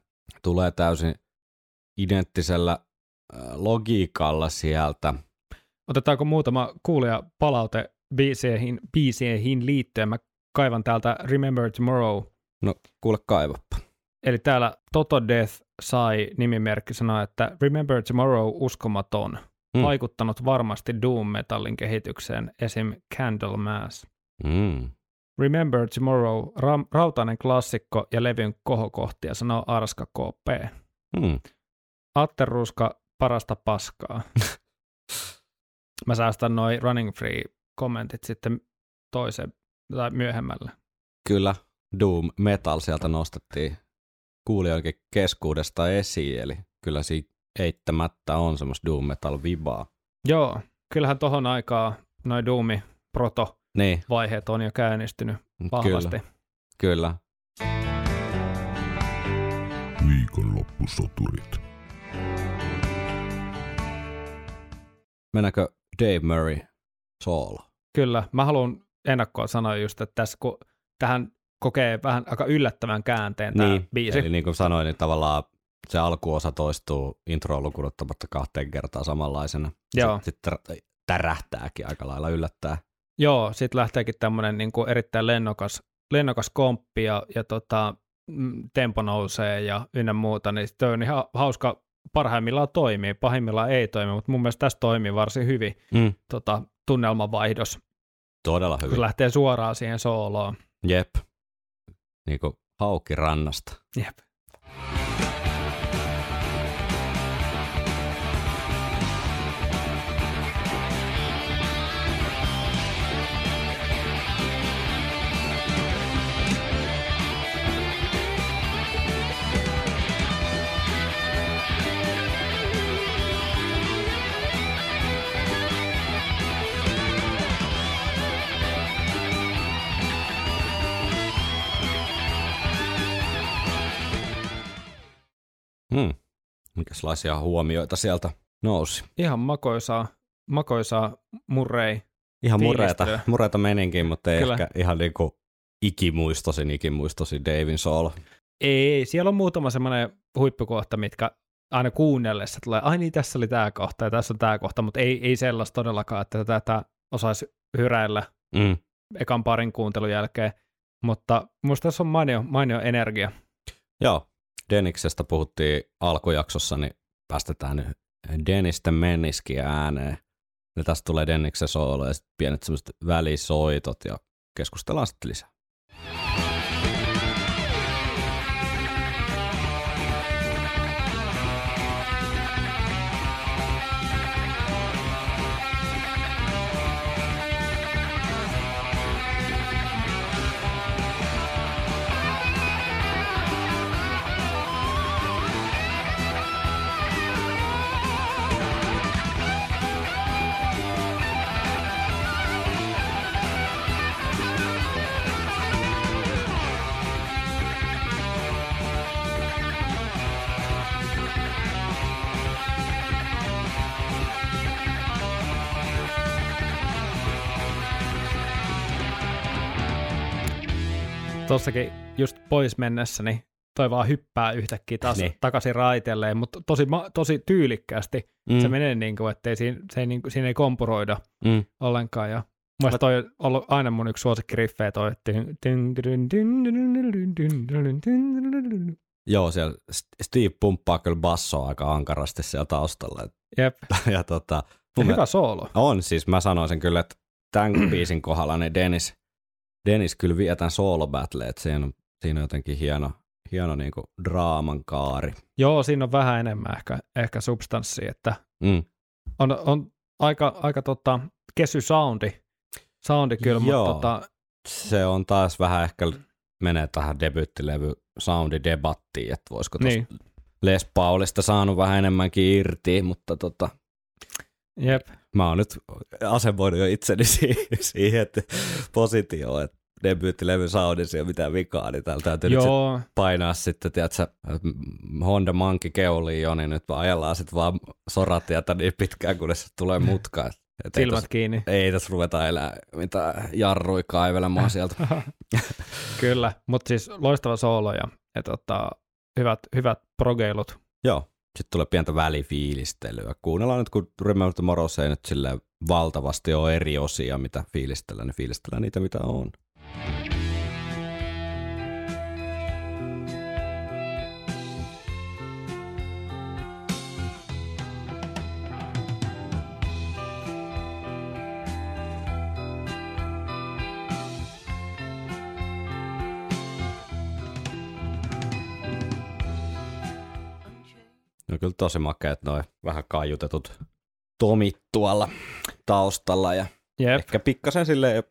tulee täysin identtisellä logiikalla sieltä. Otetaanko muutama kuulija palaute biiseihin, biiseihin liittyen? Mä kaivan täältä Remember Tomorrow. No kuule kaivappa. Eli täällä Toto Death sai nimimerkki sanoa, että Remember Tomorrow uskomaton. Mm. Vaikuttanut varmasti Doom Metallin kehitykseen, esim. Candlemass. Mm. Remember Tomorrow, ra- rautainen klassikko ja levyn kohokohtia, sanoo Arska KP. Mm. Atte Ruska, parasta paskaa. Mä säästän noin Running Free-kommentit sitten toisen tai myöhemmälle. Kyllä Doom Metal sieltä nostettiin kuulijoidenkin keskuudesta esiin, eli kyllä siinä eittämättä on semmoista Doom Metal vibaa. Joo, kyllähän tohon aikaa noin Doomi proto-vaiheet Niin, on jo käynnistynyt vahvasti. kyllä, kyllä. Viikonloppusoturit. Mennäänkö Dave Murray soolo? Kyllä, mä haluan ennakkoa sanoa just, että tässä kun tähän kokee vähän aika yllättävän käänteen tämä Niin, biisi. eli niin kuin sanoin, niin tavallaan se alkuosa toistuu introon lukuun ottamatta kahteen kertaan samanlaisena. Joo. Sitten sit tärähtääkin aika lailla yllättää. Joo, sitten lähteekin tämmöinen niin kuin erittäin lennokas, lennokas komppi ja, ja tota, mm, tempo nousee ja ynnä muuta, niin toi on ihan hauska, parhaimmillaan toimii, pahimmillaan ei toimi, mutta mun mielestä tässä toimii varsin hyvin Mm. tota, tunnelmanvaihdos, Todella kun hyvin. lähtee suoraan siihen sooloon. Jep. Niin kuin hauki rannasta. Jep. Hmm. Mikäslaisia huomioita sieltä nousi? Ihan makoisaa, makoisaa murrei. Ihan mureita, Fiilistelyä. mureita meninkin, mutta ei Kyllä. ehkä ihan niinku ikimuistosin, ikimuistosin Davin soolo. Ei, siellä on muutama semmoinen huippukohta, mitkä aina kuunnellessa tulee, ai niin, tässä oli tämä kohta ja tässä on tämä kohta, mutta ei, ei sellaista todellakaan, että tätä osaisi hyräillä Mm. ekan parin kuuntelun jälkeen, mutta musta tässä on mainio, mainio energia. Joo, Deniksestä puhuttiin alkujaksossa, niin päästetään nyt Denisten meniskiä ääneen. Ja tästä tulee Deniksen soolo ja sitten pienet semmoiset välisoitot ja keskustellaan sitten lisää. Tuossakin just pois mennessä, niin toi vaan hyppää yhtäkkiä taas niin. takaisin raiteelleen, mutta tosi, tosi tyylikkäästi mm. se menee niin kuin, että siinä, se ei, niin kuin, siinä ei kompuroida mm. ollenkaan. Ja Mä toi on ollut aina mun yksi suosikkiriffejä toi. Joo, siellä Steve pumppaa kyllä bassoa aika ankarasti siellä taustalla. Jep. ja tota, ja hyvä soolo. On, siis mä sanoisin kyllä, että tämän biisin kohdalla niin Dennis – Dennis kyllä vie tämän solo battle, että siinä on, siinä on jotenkin hieno, hieno niinku draaman kaari. Joo, siinä on vähän enemmän ehkä, ehkä substanssia, että Mm. on, on aika, aika tota, kesy soundi, soundi kyllä, Joo. mutta tota, Se on taas vähän ehkä menee tähän debyyttilevy soundi-debattiin, että voisiko niin, Les Paulista saanut vähän enemmänkin irti, mutta tota, jep, mä oon nyt asemoinut jo itseni si- siihen että positioon, että debyyttilevy Saudissa ei ole mitään vikaa, niin täällä täytyy nyt sit joo, painaa sitten, tiedätkö, Honda Monkey keuliin jo, niin nyt ajellaan sitten vaan soratietä niin pitkään, kunnes tulee mutka. Et, ei, silmät tos, kiinni. ei tässä ruveta elää mitään jarrui kaivelemaan sieltä. Kyllä, mutta siis loistava soolo ja, ja tota, hyvät, hyvät progeilut. Joo, sitten tulee pientä välifiilistelyä. Kuunnellaan nyt, kun Remember Tomorrow ei nyt silleen valtavasti ole eri osia, mitä fiilistellään, niin fiilistellään niitä, mitä on. No kyllä tosi makeat noin vähän kaiutetut tomit tuolla taustalla ja Jep, ehkä pikkasen sille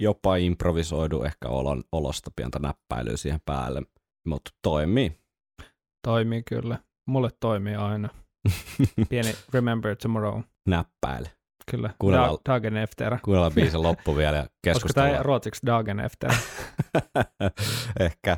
jopa improvisoidu ehkä olon, olosta pientä näppäilyä siihen päälle, mutta toimii. toimii kyllä. Mulle toimii aina. Pieni Remember Tomorrow, Näppäile. kyllä. Kuunnellaan- Da- Dagen efter. Kuunnellaan biisin loppu vielä ja Olisiko tämä keskustellaan. ruotsiksi Dagen efter? ehkä.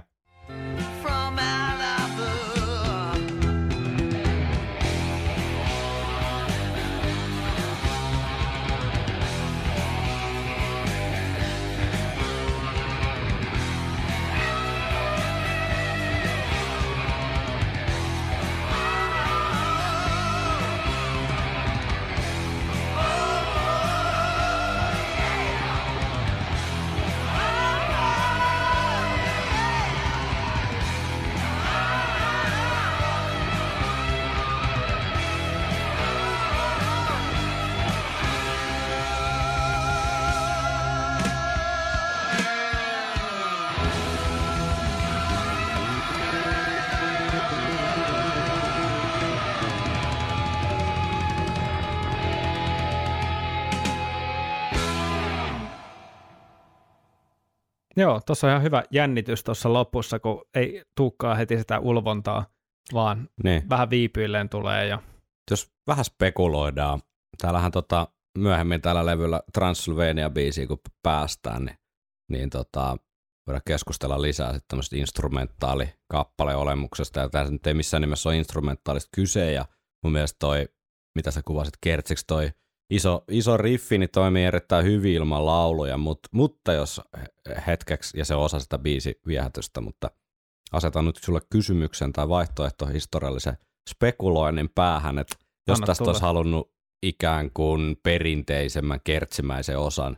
Joo, tuossa on ihan hyvä jännitys tuossa lopussa, kun ei tuukkaa heti sitä ulvontaa, vaan Niin. vähän viipyilleen tulee ja Jos vähän spekuloidaan, täällähän tota, myöhemmin tällä levyllä Transylvania-biisiä, kun päästään, niin, niin tota, voidaan keskustella lisää sitten tämmöisestä instrumentaalikappaleolemuksesta, ja tämä nyt ei missään nimessä ole instrumentaalista kyse, ja mun mielestä toi, mitä sä kuvasit kertsiksi, toi iso, iso riffi niin toimii erittäin hyvin ilman lauluja, mutta, mutta jos he- hetkeksi, ja se on osa sitä biisiviehätystä, mutta asetan nyt sulle kysymyksen tai vaihtoehto historiallisen spekuloinnin päähän, että jos Anna tästä tulla. olisi halunnut ikään kuin perinteisemmän kertsimäisen osan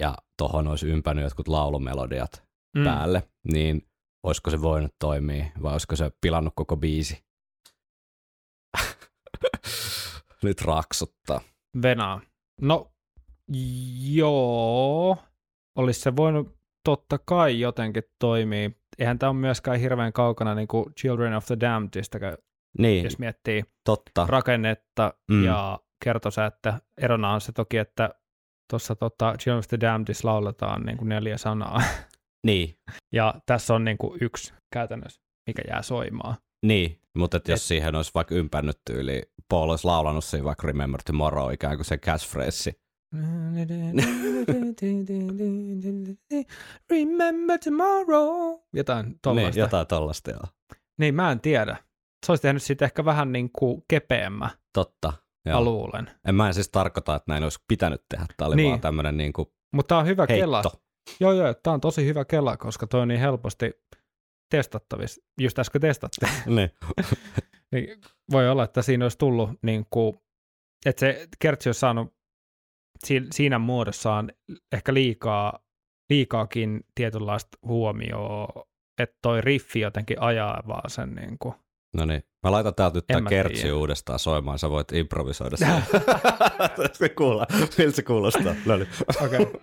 ja tuohon olisi ympännyt jotkut laulumelodiat mm. päälle, niin olisiko se voinut toimia vai olisiko se pilannut koko biisi? Nyt raksuttaa. Venaa. No, joo, olisi se voinut totta kai jotenkin toimia. Eihän tämä ole myöskään hirveän kaukana niin kuin Children of the Damnedista, Niin, jos miettii totta. rakennetta Mm. ja kertosäettä. Erona on se toki, että tuossa tota, Children of the Damnedissa lauletaan niin kuin neljä sanaa. Niin, Ja tässä on niin kuin yksi käytännössä, mikä jää soimaan. niin. mutta et jos Et- siihen olisi vaikka ympännyt tyyli, Paul olisi laulanut siinä vaikka Remember Tomorrow ikään kuin se catchphrase. Remember tomorrow. Jotain Niin, tollaista. jotain tollasta joo. Niin, mä en tiedä. Se olisi tehnyt siitä ehkä vähän niin kuin kepeämmä, Totta. mä Joo. luulen. En mä en siis tarkoita, että näin olisi pitänyt tehdä. Tämä oli Niin. vaan tämmöinen niin kuin Mutta on hyvä kela. heitto. Joo, joo, tää on tosi hyvä kela, koska toi on niin helposti testattavissa. Just äsken testattiin. niin. niin voi olla, että siinä olisi tullut niin kuin, että se kertsi olisi saanut si- siinä muodossaan ehkä liikaa, liikaakin tietynlaista huomioon, että toi riffi jotenkin ajaa vaan sen niin kuin. No niin, mä laitan täältä nyt tämän mä kertsi tiedä. uudestaan soimaan, sä voit improvisoida sen. se kuulla, miltä se kuulostaa. No niin. Okei. Okay.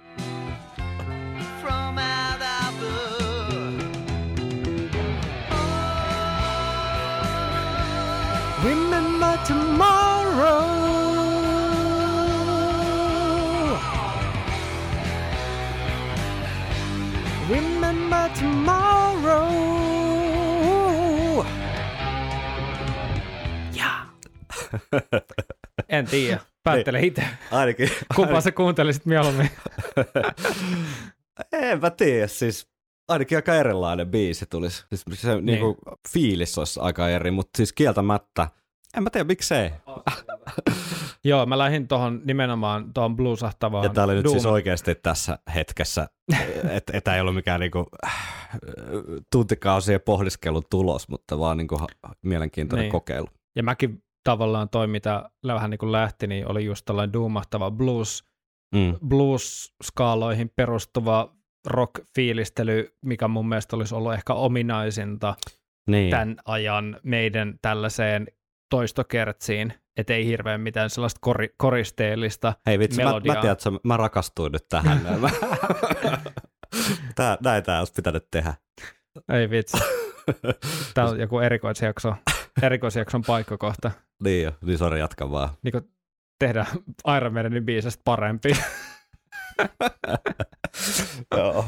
Remember tomorrow. Ja. En tiedä. Päättele itse. Ainakin. Kumpaa sä kuuntelisit mieluummin? En mä tiedä, siis ainakin aika erilainen biisi tulisi. Siis se niin. niinku, fiilis olisi aika eri, mutta siis kieltämättä, en mä tiedä miksei. Joo, mä lähdin tuohon nimenomaan tuohon bluesahtavaan Ja tää oli nyt Doom- siis oikeasti tässä hetkessä, että et ei ollut mikään niinku, äh, tuntikausien pohdiskelun tulos, mutta vaan niinku mielenkiintoinen Niin. kokeilu. Ja mäkin tavallaan toi, mitä vähän niin kuin lähti, niin oli just tällainen duumahtava blues, Mm. blues-skaaloihin perustuva rock-fiilistely, mikä mun mielestä olisi ollut ehkä ominaisinta Niin. tämän ajan meidän tällaiseen toistokertsiin, et ei hirveän mitään sellaista kori- koristeellista Hei vitsi, mä, mä tiedän, että mä rakastuin nyt tähän. Tää, näin tää olisi pitänyt tehdä. Ei vitsi. Tämä on joku erikoisjakso, erikoisjakson paikkakohta. Niin jo, niin sori, jatka vaan. Niin kuin tehdä Iron Maidenin biisestä parempi. Joo.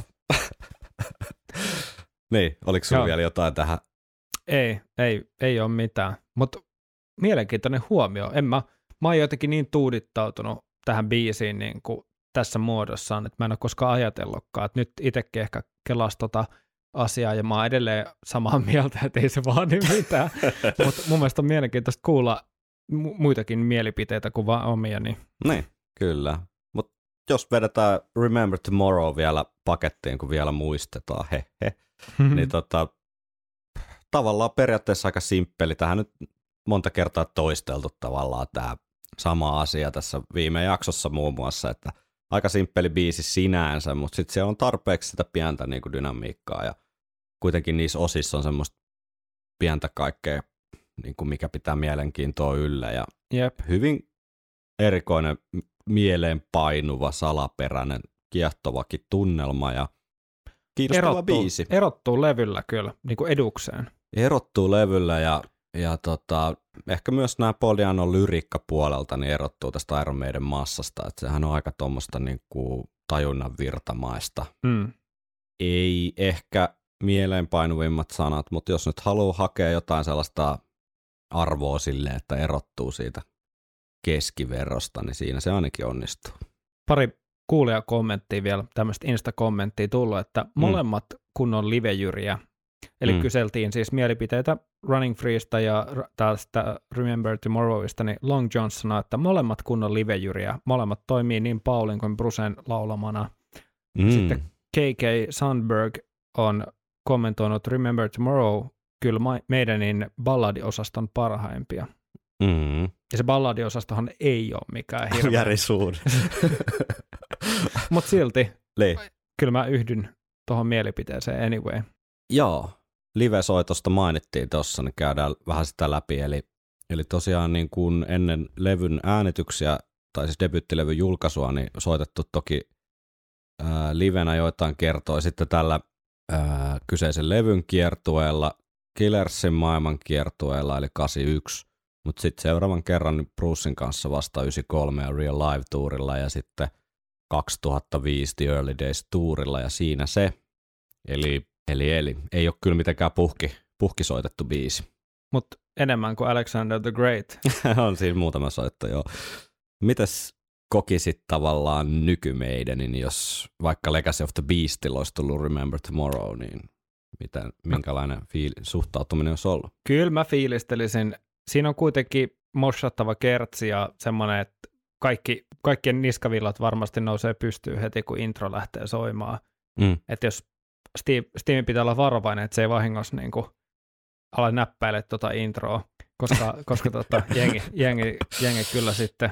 niin, oliko sulla Joo. vielä jotain tähän? ei, ei, ei ole mitään. Mutta mielenkiintoinen huomio. En mä, mä oon jotenkin niin tuudittautunut tähän biisiin niin kuin tässä muodossaan, että mä en ole koskaan ajatellutkaan. Että nyt itsekin ehkä kelas tota asiaa ja mä oon edelleen samaa mieltä, että ei se vaadi mitään. Mutta mun mielestä on mielenkiintoista kuulla mu- muitakin mielipiteitä kuin vaan omia. Niin. Niin, kyllä. Mutta jos vedetään Remember Tomorrow vielä pakettiin, kun vielä muistetaan, he, he, niin tota, tavallaan periaatteessa aika simppeli. Tähän nyt monta kertaa toisteltu tavallaan tämä sama asia tässä viime jaksossa muun muassa, että aika simppeli biisi sinänsä, mutta sitten siellä on tarpeeksi sitä pientä niin kuin dynamiikkaa ja kuitenkin niissä osissa on semmoista pientä kaikkea, niin kuin mikä pitää mielenkiintoa yllä ja Jep. hyvin erikoinen, mieleen painuva, salaperäinen, kiehtovakin tunnelma ja kiinnostava Erottuu, biisi. erottuu levyllä kyllä, niin kuin edukseen. Erottuu levyllä ja, ja tota, ehkä myös nämä Polianon lyriikkapuolelta niin erottuu tästä Iron Maiden massasta, että sehän on aika tuommoista niin kuin tajunnan virtamaista. Mm. Ei ehkä mieleenpainuvimmat sanat, mutta jos nyt haluaa hakea jotain sellaista arvoa sille, että erottuu siitä keskiverrosta, niin siinä se ainakin onnistuu. pari kuulijakommenttia vielä, tämmöistä Insta-kommenttia tullut, että molemmat kunnon livejyriä, eli Mm. kyseltiin siis mielipiteitä Running Freesta ja tästä Remember Tomorrowista, niin Long John sanoi, että molemmat kunnon livejyriä, molemmat toimii niin Paulin kuin Brusen laulamana. Mm. Sitten KK Sandberg on kommentoinut Remember Tomorrow kyllä ma- meidänin balladiosaston parhaimpia. Mm. Ja se balladiosastohan ei ole mikään hirveä, Jari Suun. mutta silti Niin. kyllä mä yhdyn tuohon mielipiteeseen anyway. Joo, live-soitosta mainittiin tuossa, niin käydään vähän sitä läpi. Eli, eli tosiaan niin kuin ennen levyn äänityksiä, tai siis debyttilevyn julkaisua, niin soitettu toki ää, livenä joitain kertoi sitten tällä ää, kyseisen levyn kiertueella, Killersin maailman kiertueella, eli 81, mutta sitten seuraavan kerran niin Brucein kanssa vasta 93 ja Real Live Tourilla ja sitten 2005 The Early Days Tourilla ja siinä se. Eli, eli, eli ei ole kyllä mitenkään puhki, puhkisoitettu biisi. Mutta enemmän kuin Alexander the Great. on siinä muutama soitto, joo. Mitäs kokisit tavallaan nykymeidänin, jos vaikka Legacy of the Beastilla olisi tullut Remember Tomorrow, niin mitä, minkälainen fiil- suhtautuminen olisi ollut? Kyllä mä fiilistelisin. Siinä on kuitenkin moshattava kertsi ja semmoinen, että kaikki, kaikkien niskavillat varmasti nousee pystyyn heti, kun intro lähtee soimaan. Mm. Että jos Steve, Steven pitää olla varovainen, että se ei vahingossa niin kuin ala näppäile tuota introa, koska, koska tota, jengi, jengi, jengi, kyllä sitten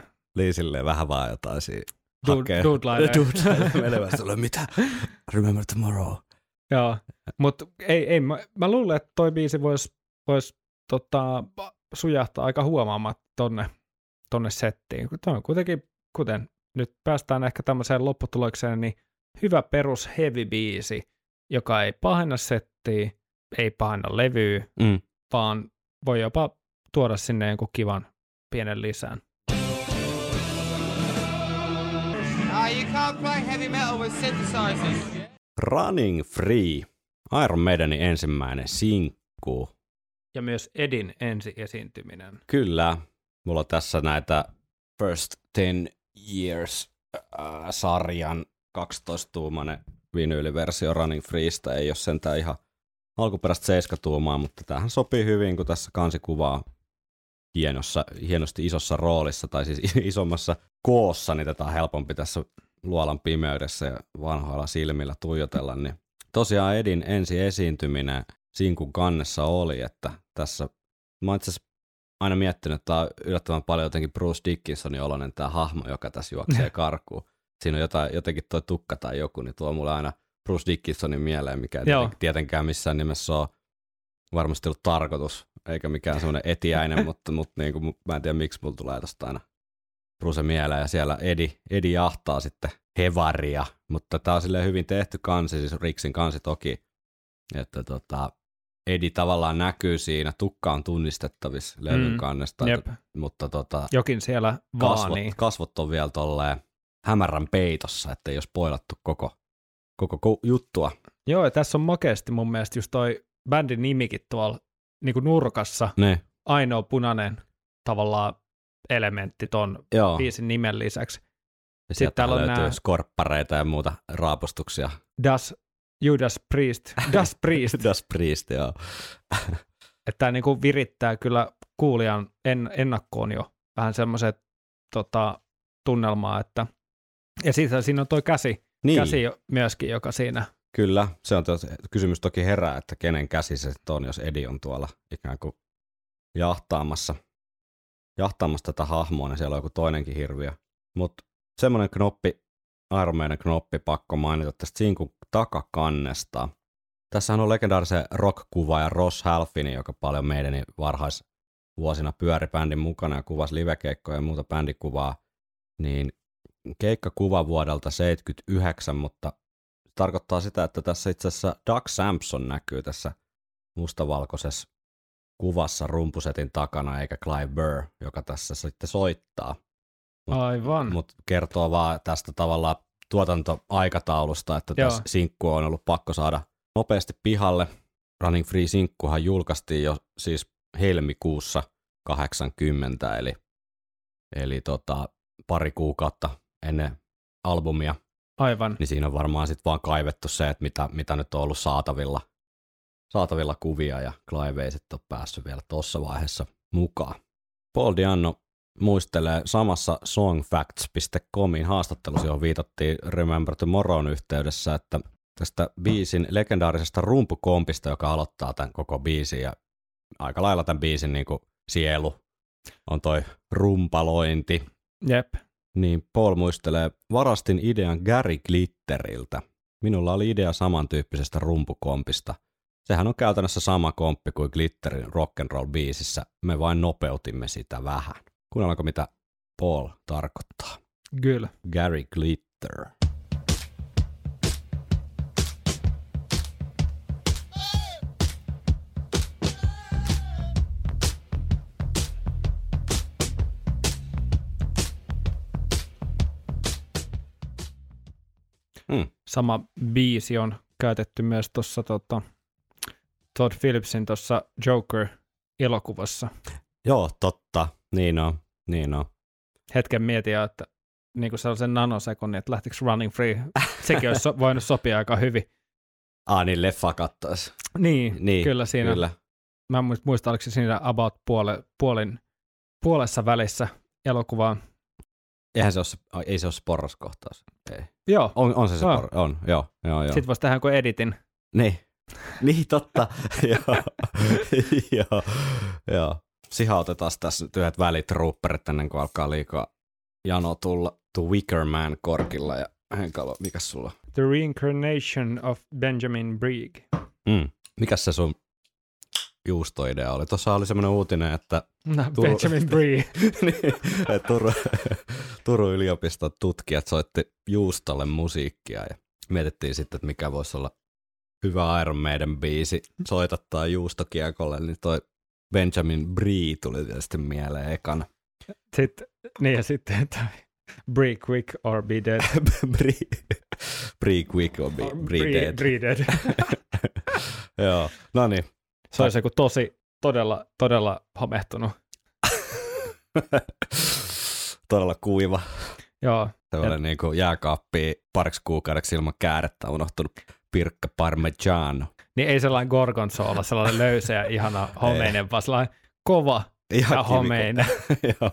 silleen vähän vaan jotain siinä Dude- menevästä tulee, mitä? Remember Tomorrow. Joo, mutta ei, ei, mä, mä luulen, että toi biisi voisi vois, tota, sujahtaa aika huomaamatta tonne, tonne settiin. Toi on kuitenkin, kuten nyt päästään ehkä tämmöiseen lopputulokseen, niin hyvä perus heavy biisi, joka ei pahenna settiä, ei pahenna levyä, Mm. vaan voi jopa tuoda sinne jonkun kivan pienen lisän. You can't play heavy metal with synthesizers. Running Free, Iron Maidenin ensimmäinen sinkku. Ja myös Edin ensi-esiintyminen. Kyllä, mulla on tässä näitä First 10 Years-sarjan 12-tuumainen vinyyliversio Running Freesta. Ei ole sentään ihan alkuperäistä 7-tuumaa, mutta tämähän sopii hyvin, kun tässä kansikuvaa hienossa, hienosti isossa roolissa, tai siis isommassa koossa, niin tätä on helpompi tässä luolan pimeydessä ja vanhoilla silmillä tuijotella. Niin tosiaan Edin ensi esiintyminen Sinkun kannessa oli, että tässä mä itse aina miettinyt, että tämä on yllättävän paljon jotenkin Bruce Dickinsonin oloinen tämä hahmo, joka tässä juoksee karkuun. Siinä on jotain, jotenkin toi tukka tai joku, niin tuo mulle aina Bruce Dickinsonin mieleen, mikä ei tietenkään- missään nimessä ole varmasti ollut tarkoitus, eikä mikään semmoinen etiäinen, mutta, mutta niin kuin, mä en tiedä miksi mulla tulee tosta aina Bruce mieleen, ja siellä Edi, Edi jahtaa sitten hevaria, mutta tämä on silleen hyvin tehty kansi, siis Riksin kansi toki, että tota, Edi tavallaan näkyy siinä, tukka on tunnistettavissa levyn Mm, kannesta, Jep, mutta tota, jokin siellä kasvot, vaanii. kasvot on vielä tolleen hämärän peitossa, ettei jos spoilattu koko, koko ko- juttua. Joo, ja tässä on makeasti mun mielestä just toi bändin nimikin tuolla niin kuin nurkassa, Ne, ainoa punainen tavallaan elementti ton joo. biisin nimen lisäksi. Ja sieltä täällä on löytyy nää- skorppareita ja muuta raapustuksia. Das Judas Priest, Das Priest, Das Priest, joo. että tämä niinku virittää kyllä kuulijan en, ennakkoon jo vähän semmoiset tota, tunnelmaa, että ja siitä siinä on toi käsi, Niin, käsi myöskin, joka siinä, kyllä. Se on tos, kysymys toki herää, että kenen käsi se sitten on, jos Edi on tuolla ikään kuin jahtaamassa, jahtaamassa tätä hahmoa, niin siellä on joku toinenkin hirviö. Mutta semmoinen knoppi, Maiden knoppi, pakko mainita tästä Sinkun takakannesta. Tässähän on legendaarisen rock-kuva ja Ross Halfini, joka paljon meidän varhaisvuosina pyöri bändin mukana ja kuvasi livekeikkoja ja muuta bändikuvaa, niin keikkakuva vuodelta 79, mutta se tarkoittaa sitä, että tässä itse asiassa Doug Sampson näkyy tässä mustavalkoisessa kuvassa rumpusetin takana, eikä Clive Burr, joka tässä sitten soittaa. Mut- aivan, Mutta kertoo vaan tästä tavallaan tuotantoaikataulusta, että Joo. tässä sinkku on ollut pakko saada nopeasti pihalle. Running Free sinkkuhan julkaistiin jo siis helmikuussa 80, eli, eli tota, pari kuukautta ennen albumia, aivan, niin siinä on varmaan sitten vaan kaivettu se, että mitä, mitä nyt on ollut saatavilla, saatavilla kuvia, ja Clive ei sitten ole päässyt vielä tuossa vaiheessa mukaan. Paul Dianno muistelee samassa songfacts.comin haastattelussa, johon viitattiin Remember Tomorrown yhteydessä, että tästä biisin legendaarisesta rumpukompista, joka aloittaa tämän koko biisin ja aika lailla tämän biisin niin kuin sielu on toi rumpalointi, jep, niin Paul muistelee, varastin idean Gary Glitteriltä. Minulla oli idea samantyyppisestä rumpukompista. Sehän on käytännössä sama komppi kuin Glitterin rock'n'roll biisissä. Me vain nopeutimme sitä vähän. Kuunnellaanko mitä Paul tarkoittaa? kyllä. Gary Glitter. Sama biisi on käytetty myös tuossa tota, Todd Phillipsin tuossa Joker-elokuvassa. Joo, totta. Niin on. Niin on. Hetken mietin, jo, että niin kuin sellaisen nanosekunnin, että lähtikö Running Free. Sekin olisi so, voinut sopia aika hyvin. Ah, niin leffa kattois. Niin, Niin, kyllä siinä. Kyllä. Mä en muista, muista, oliko se siinä about puole, puolin, puolessa välissä elokuvaa. Eihän se ole, ei se ole se porraskohtaus. Ei. Joo, On, on se se Ah. por, on, joo, joo, joo. sitten voisi tehdä jonkun editin. Niin, niin totta. joo, joo, joo. Sihautetaan tässä nyt yhdet välitrooperit ennen kuin alkaa liikaa jano tulla. The Wicker Man korkilla ja Henkalo, mikä sulla? The Reincarnation of Benjamin Brieg. Mm. Mikäs se sun juustoidea oli? Tuossa oli semmoinen uutinen, että No, Tuo- Benjamin Brieg. niin, että Turun, Turun yliopiston tutkijat soitti juustolle musiikkia ja mietittiin sitten, että mikä voisi olla hyvä Iron Maiden biisi soitattaa juustokiekolle, niin toi Benjamin Bree tuli tietysti mieleen ekana. Sitten, niin ja sitten että Break quick or be dead. Bri, Bri quick or be, Or Bri bre- dead. bre dead. Joo, no niin. Se olisi joku tosi, todella, todella homehtunut. Todella kuiva. Joo, Tällainen niin kuin jääkaappi pariksi kuukaudeksi ilman käärettä unohtunut pirkka parmigiano. niin ei sellainen gorgonzola, sellainen löysä ja ihana homeinen, vaan sellainen kova ja kivikko. homeinen. Joo.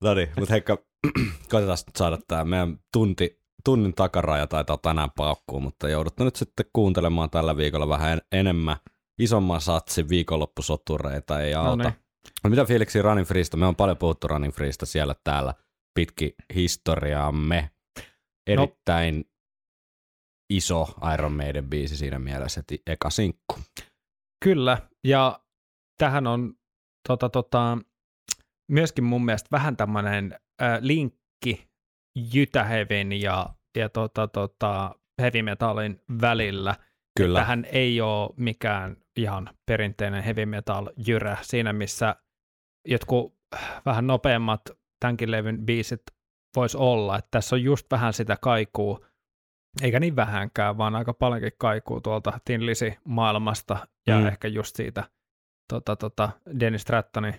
No niin, mutta Heikka, koitetaan saada tämä meidän tunti, tunnin takaraja taitaa tänään paukkuu, mutta joudutte nyt sitten kuuntelemaan tällä viikolla vähän en- enemmän isomman satsin viikonloppusotureita, ei No auta. niin. No mitä fiiliksi Running Freesta? Me on paljon puhuttu Running Freesta siellä täällä pitki historiaamme. Erittäin iso Iron Maiden biisi siinä mielessä, että eka sinkku. Kyllä, ja tähän on tota, tota, myöskin mun mielestä vähän tämmöinen äh, linkki Jytähevin ja, ja tota, tota, heavy metalin välillä. Kyllä, Tähän ei ole mikään ihan perinteinen heavy metal jyrä siinä, missä jotkut äh, vähän nopeammat tämänkin levyn biisit voisi olla. Että tässä on just vähän sitä kaikuu, eikä niin vähänkään, vaan aika paljonkin kaikuu tuolta Tinlisi maailmasta ja Mm. mm. ehkä just siitä tota, tota, Dennis Strattonin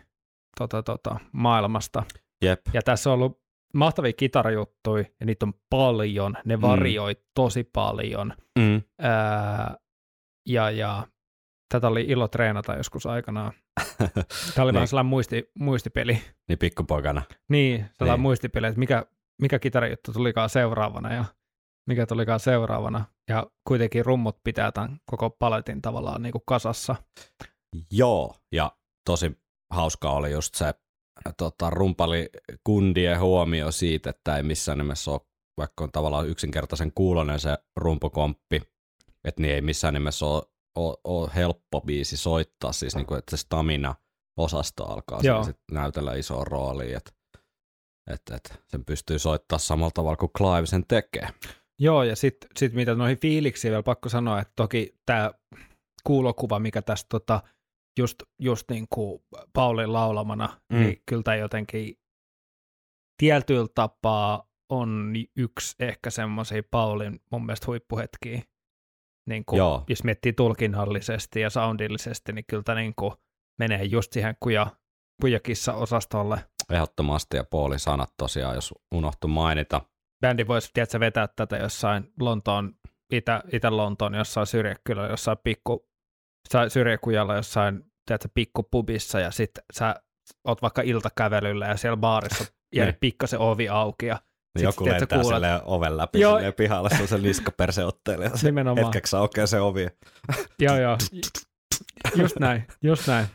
tota, tota, maailmasta. jep. Ja tässä on ollut mahtavia kitarajuttuja, ja niitä on paljon, ne Mm. varioi tosi paljon. Mm. Ää, ja, ja tätä oli ilo treenata joskus aikanaan. Tämä oli Niin. vähän sellainen muisti, muistipeli. niin pikkupoikana. Niin, sellainen Niin. muistipeli, että mikä, mikä kitarajuttu tulikaan seuraavana ja mikä tulikaan seuraavana. Ja kuitenkin rummut pitää tämän koko paletin tavallaan niin kuin kasassa. Joo, ja tosi hauska oli just se tota, rumpali kundien huomio siitä, että ei missään nimessä ole, vaikka on tavallaan yksinkertaisen kuulonen se rumpukomppi, että niin ei missään nimessä ole, ole, ole helppo biisi soittaa, siis niin kuin, että se stamina-osasto alkaa siinä Joo. sit näytellä isoa roolia, että että että sen pystyy soittaa samalla tavalla kuin Clive sen tekee. Joo, ja sitten sit mitä noihin fiiliksiin vielä pakko sanoa, että toki tämä kuulokuva, mikä tässä tota, just, just niin kuin Paulin laulamana, mm. niin kyllä tämä jotenkin tietyllä tapaa on yksi ehkä semmoisia Paulin mun mielestä huippuhetkiä. Niin kuin, Joo. jos miettii tulkinnallisesti ja soundillisesti, niin kyllä tämä niin kuin menee just siihen kuja, kujakissa osastolle. Ehdottomasti, ja Paulin sanat tosiaan, jos unohtu mainita, bändi voisi tiedätkö, vetää tätä jossain Lontoon, Itä, Itä-Lontoon jossain syrjäkylä, jossain pikku, syrjäkujalla jossain tiedätkö, pikkupubissa ja sitten sä oot vaikka iltakävelyllä ja siellä baarissa jäänyt Niin. pikkasen ovi auki ja niin sit, joku lentää kuulet- silleen oven läpi Joo. silleen pihalle, se on se niskaperse ottelee, nimenomaan. hetkeksi aukeaa se ovi. Joo, joo. Just näin, just näin.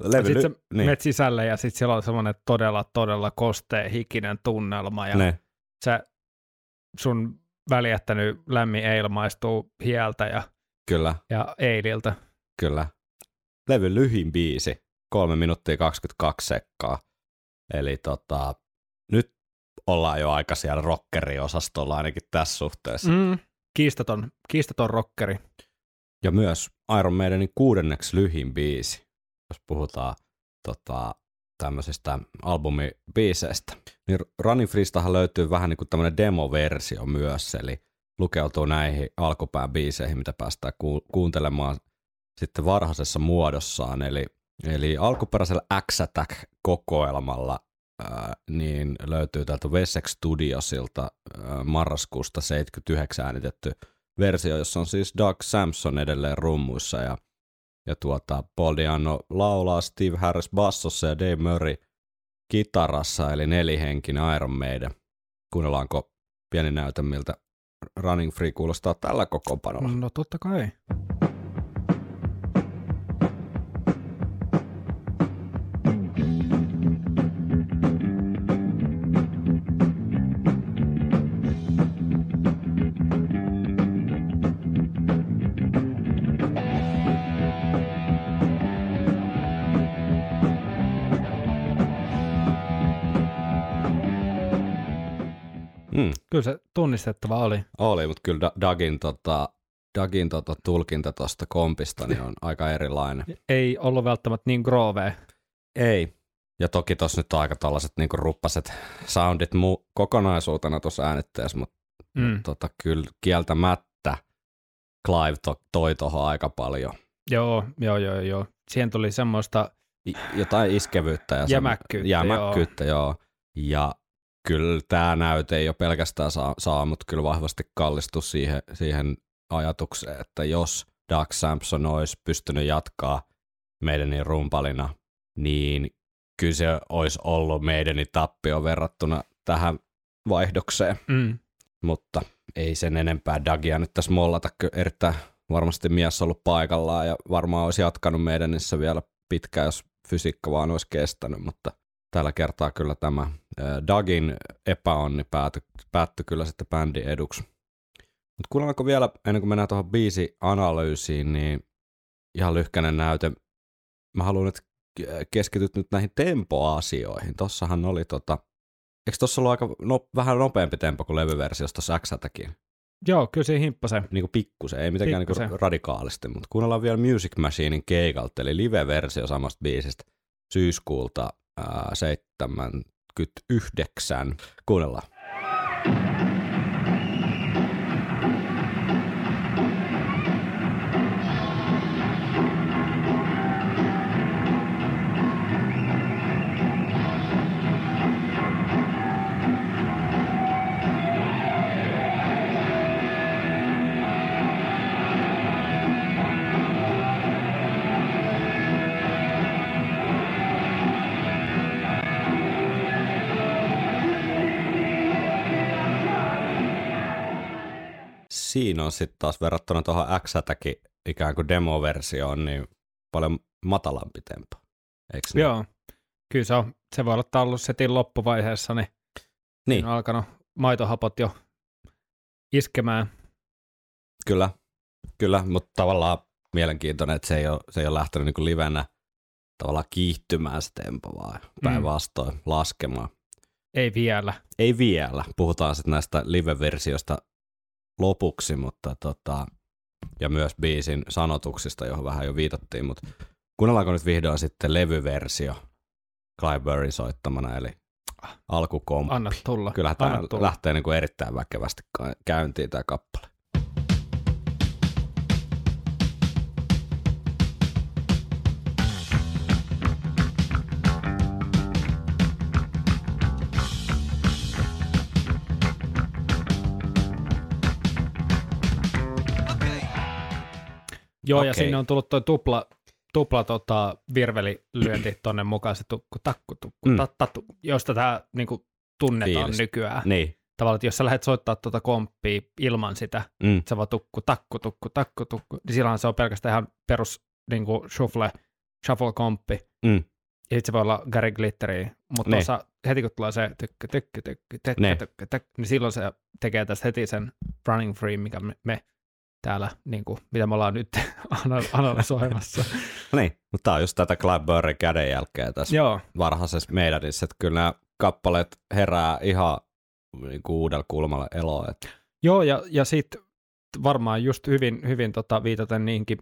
Levy, Sitten sä niin. menet sisälle ja sitten siellä on semmoinen todella, todella kostea, hikinen tunnelma ja ne, sä, sun väljähtänyt lämmin eil maistuu hieltä ja, kyllä, ja eililtä. kyllä. Levy lyhin biisi, 3 minuuttia 22 sekkaa. Eli tota, ollaan jo aika siellä rockeriosastolla ainakin tässä suhteessa. Mm. Kiistaton, kiistaton rockeri. Ja myös Iron Maidenin kuudenneksi lyhin biisi, jos puhutaan tota, tämmöisistä albumibiiseistä. Niin Running Freestahan löytyy vähän niin kuin tämmöinen demoversio myös, eli lukeutuu näihin alkupään biiseihin, mitä päästään ku- kuuntelemaan sitten varhaisessa muodossaan. Eli, eli alkuperäisellä X-Attack-kokoelmalla niin löytyy täältä Wessex Studiosilta marraskuusta 79 äänitetty versio, jossa on siis Doug Samson edelleen rummuissa ja, ja tuota, Paul Diano laulaa, Steve Harris bassossa ja Dave Murray kitarassa, eli nelihenkinen Iron Maiden. Kuunnellaanko pieni näytö, miltä Running Free kuulostaa tällä kokoonpanolla? No totta kai. Tunnistettava oli. oli, mutta kyllä Da- Dugin, tota, Dugin tota, tulkinta tuosta kompista niin on aika erilainen. Ei ollut välttämättä niin grove. Ei, Ja toki tuossa nyt on aika tällaiset niinku ruppaset soundit mu- kokonaisuutena tuossa äänitteessä, mutta Mm. tota, kyllä kieltämättä Clive to- toi tuohon aika paljon Joo, joo, joo, joo. Siihen tuli semmoista, I- jotain iskevyyttä ja Jämäkkyyttä, jämäkkyyttä joo. joo. Ja kyllä tämä näyte ei ole pelkästään saa, saa mutta kyllä vahvasti kallistu siihen, siihen ajatukseen, että jos Doug Sampson olisi pystynyt jatkaa meidänin rumpalina, niin kyllä se olisi ollut meidänin tappio verrattuna tähän vaihdokseen, mm, mutta ei sen enempää Dagia nyt tässä mollata, kyllä erittäin varmasti mies ollut paikallaan ja varmaan olisi jatkanut meidänissä vielä pitkään, jos fysiikka vaan olisi kestänyt, mutta tällä kertaa kyllä tämä Dagin epäonni päätyi, päättyi kyllä sitten bändin eduksi. Mutta kuunnellaanko vielä, ennen kuin mennään tuohon biisi-analyysiin, niin ihan lyhkäinen näyte. Mä haluan, että keskityt nyt näihin tempoasioihin. Tossahan oli tota, eikö tossa ollut aika no, vähän nopeampi tempo kuin levyversiossa tuossa x joo, kyllä siinä himppasen. Niin kuin pikkusen, ei mitenkään niin Pikkusen. kuin radikaalisti, mutta kuunnellaan vielä Music Machinein keikalta, eli live-versio samasta biisistä syyskuulta 79. Kuunnellaan. Siinä on sitten taas verrattuna tuohon x ikään kuin demoversioon, niin paljon matalampi tempo. Eikö niin? Joo, kyllä se on. Se voi olla että ollut setin loppuvaiheessa, niin, Niin, on alkanut maitohapot jo iskemään. kyllä, kyllä, mutta tavallaan mielenkiintoinen, että se ei ole, se ei ole lähtenyt niin kuin livenä tavallaan kiihtymään se tempo, vaan päinvastoin laskemaan. Ei vielä. Ei vielä. Puhutaan sitten näistä live-versioista lopuksi, mutta tota, ja myös biisin sanotuksista, johon vähän jo viitattiin, mutta kuunnellaanko nyt vihdoin sitten levyversio Clive Burry soittamana, eli alkukomppi. Anna tulla. Kyllähän tämä lähtee niin kuin erittäin väkevästi käyntiin tämä kappale. Joo, ja Okei. sinne on tullut tuo tupla, tupla tota, virvelilyönti tonne mukaan, se tukku, takku, tukku, Mm. tattu, josta tämä niinku, tunnetaan Fiilis. nykyään. Niin. Tavallaan, että jos sä lähdet soittaa tuota komppia ilman sitä, Mm. että se vaan tukku, takku, tukku, takku, tukku, niin silloin se on pelkästään ihan perus niinku, shuffle, shuffle komppi. Mm. Ja sitten se voi olla Gary Glitteri, mutta Niin. tuossa heti kun tulee se tykkä, tykkä, tykkä, tykkä, Niin. tykkä, tykkä, niin silloin se tekee tästä heti sen running free, mikä me, me täällä, niin kuin, mitä me ollaan nyt ana- analysoimassa. Niin, mutta tämä on just tätä Burry kädenjälkeä tässä Joo, varhaisessa meidänissä, että kyllä nämä kappaleet herää ihan niin kuin uudella kulmalla eloa. Että, joo ja, ja sitten varmaan just hyvin, hyvin tota, viitaten niihinkin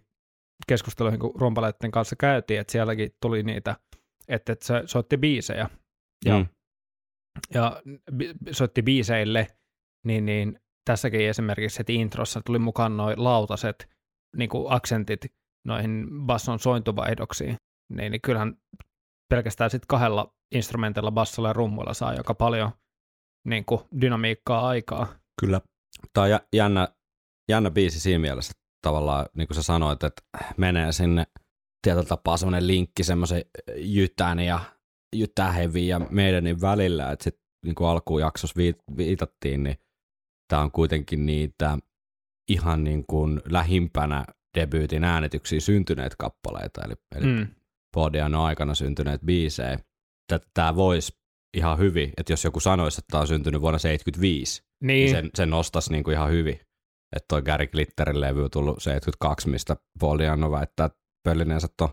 keskusteluihin, kun rumpaleiden kanssa käytiin, että sielläkin tuli niitä, että, että se soitti biisejä ja, Mm. ja soitti biiseille, niin, niin tässäkin esimerkiksi heti introssa tuli mukaan noin lautaset niin kuin aksentit noihin basson sointuvaihdoksiin, niin, niin kyllähän pelkästään sitten kahdella instrumentilla, bassolla ja rummuilla saa joka paljon niin kuin dynamiikkaa aikaa. Kyllä. Tämä on jä- jännä, jännä biisi siinä mielessä, että tavallaan niin kuin sä sanoit, että menee sinne tietyllä tapaa semmoinen linkki semmoisen jytän ja jytähevi ja meidänin välillä, että sitten niin kuin alkuun jaksossa viit- viitattiin, niin tämä on kuitenkin niitä ihan niin kuin lähimpänä debyytin äänityksiä syntyneet kappaleita, eli, eli Mm. Podian aikana syntyneet biisejä. Tämä voisi ihan hyvin, että jos joku sanoisi, että tämä on syntynyt vuonna 75, niin Niin, sen, sen nostaisi niinku ihan hyvin. Että toi Gary Glitterin levy on tullut 72, mistä Paul Diano väittää pöllineensä tuon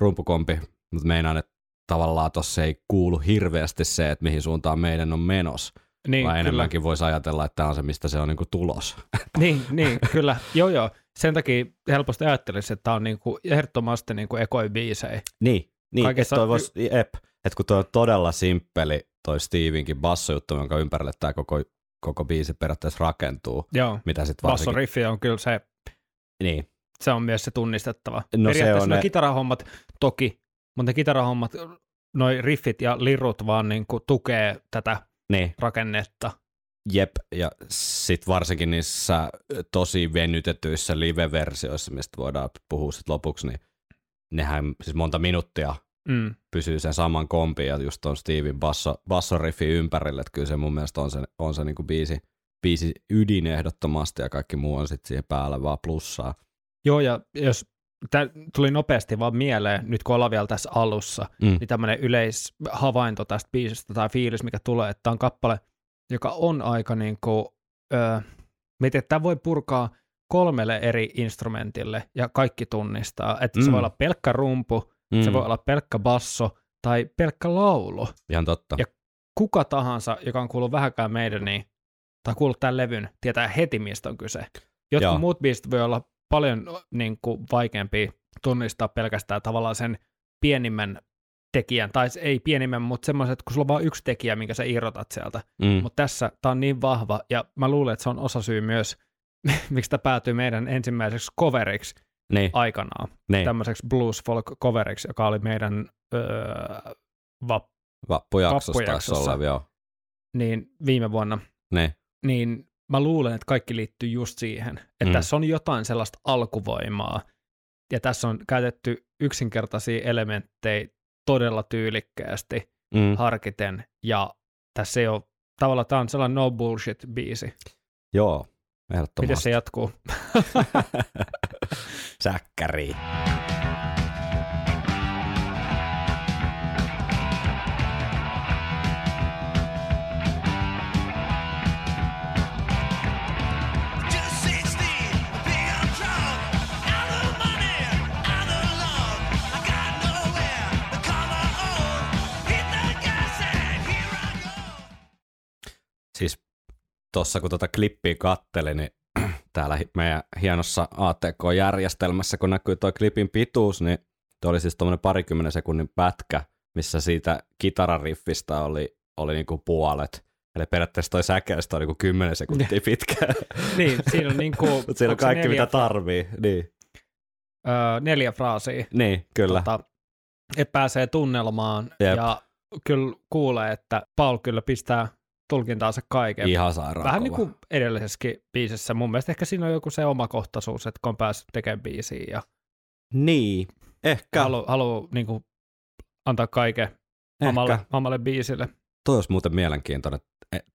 rumpukompi, mutta meinaan, että tavallaan tuossa ei kuulu hirveästi se, että mihin suuntaan meidän on menos, niin, niin, vaan kyllä. enemmänkin voisi ajatella, että tämä on se, mistä se on niinku tulos. Niin, niin, kyllä. Joo, joo. Sen takia helposti ajattelisi, että tämä on niinku ehdottomasti niinku ekoi biisejä. Niin, niin Kaikessa- että toi vois, ep, että kun toi on todella simppeli toi Stevenkin bassojuttu, jonka ympärille tämä koko, koko biisi periaatteessa rakentuu, Joo, mitä sitten varsinkin... bassoriffi on kyllä se, Niin, se on myös se tunnistettava. No se Periaatteessa on ne ne- kitarahommat toki, mutta ne kitarahommat, noi riffit ja lirut vaan niin kuin tukee tätä niin, rakennetta. jep, ja sitten varsinkin niissä tosi venytetyissä live-versioissa, mistä voidaan puhua sitten lopuksi, niin nehän siis monta minuuttia Mm. pysyy sen saman kompin ja just ton Steven basso, bassoriffi ympärille, että kyllä se mun mielestä on se, on se niinku biisi, biisi ydin ehdottomasti ja kaikki muu on sitten siihen päälle vaan plussaa. Joo, ja jos tämä tuli nopeasti vaan mieleen, nyt kun ollaan vielä tässä alussa, Mm. niin tämmöinen yleishavainto tästä biisistä tai fiilis, mikä tulee, että tämä on kappale, joka on aika niin kuin, öö, että tämä voi purkaa kolmelle eri instrumentille ja kaikki tunnistaa, että mm. se voi olla pelkkä rumpu, mm. se voi olla pelkkä basso tai pelkkä laulu. Ihan totta. Ja- Kuka tahansa, joka on kuullut vähänkään meidän, niin, tai kuullut tämän levyn, tietää heti, mistä on kyse. Jotkut Joo. muut biisit voi olla paljon niin kuin, vaikeampi tunnistaa pelkästään tavallaan sen pienimmän tekijän, tai ei pienimmän, mutta semmoiset, kun sulla on vain yksi tekijä, minkä sä irrotat sieltä. Mm. Mutta tässä tämä on niin vahva, ja mä luulen, että se on osasyy myös, miksi tämä päätyy meidän ensimmäiseksi coveriksi Niin, aikanaan, niin. tämmöiseksi blues folk coveriksi, joka oli meidän öö, vap, vappujaksossa vappujaksossa. olla, joo. niin viime vuonna, Niin. niin mä luulen, että kaikki liittyy just siihen, että Mm. tässä on jotain sellaista alkuvoimaa, ja tässä on käytetty yksinkertaisia elementtejä todella tyylikkäästi, Mm. harkiten, ja tässä ei ole, tavallaan tämä on sellainen no bullshit biisi. Joo, Miten ehdottomasti. se jatkuu? Säkkäri. Just Siis tuossa kun tuota klippiä kattelin, niin täällä meidän hienossa ATK-järjestelmässä, kun näkyy tuo klipin pituus, niin tuo oli siis tuommoinen parikymmenen sekunnin pätkä, missä siitä kitarariffistä oli, oli niinku puolet. Eli periaatteessa toi säkeistä on niinku 10 sekuntia pitkä. niin, siinä on niin Mutta siinä on kaikki, mitä tarvii. Niin, öö, neljä fraasia, niin kyllä. tota, että pääsee tunnelmaan, Jep. ja kyllä kuulee, että Paul kyllä pistää tulkintaansa kaiken. Ihan sairaan Vähän niin kova. kuin edellisessäkin biisissä. Mun mielestä ehkä siinä on joku se omakohtaisuus, että kun on päässyt tekemään biisiä ja Niin, ehkä. haluaa halu, niin kuin, antaa kaiken omalle, ehkä. omalle biisille. Toi olisi muuten mielenkiintoinen.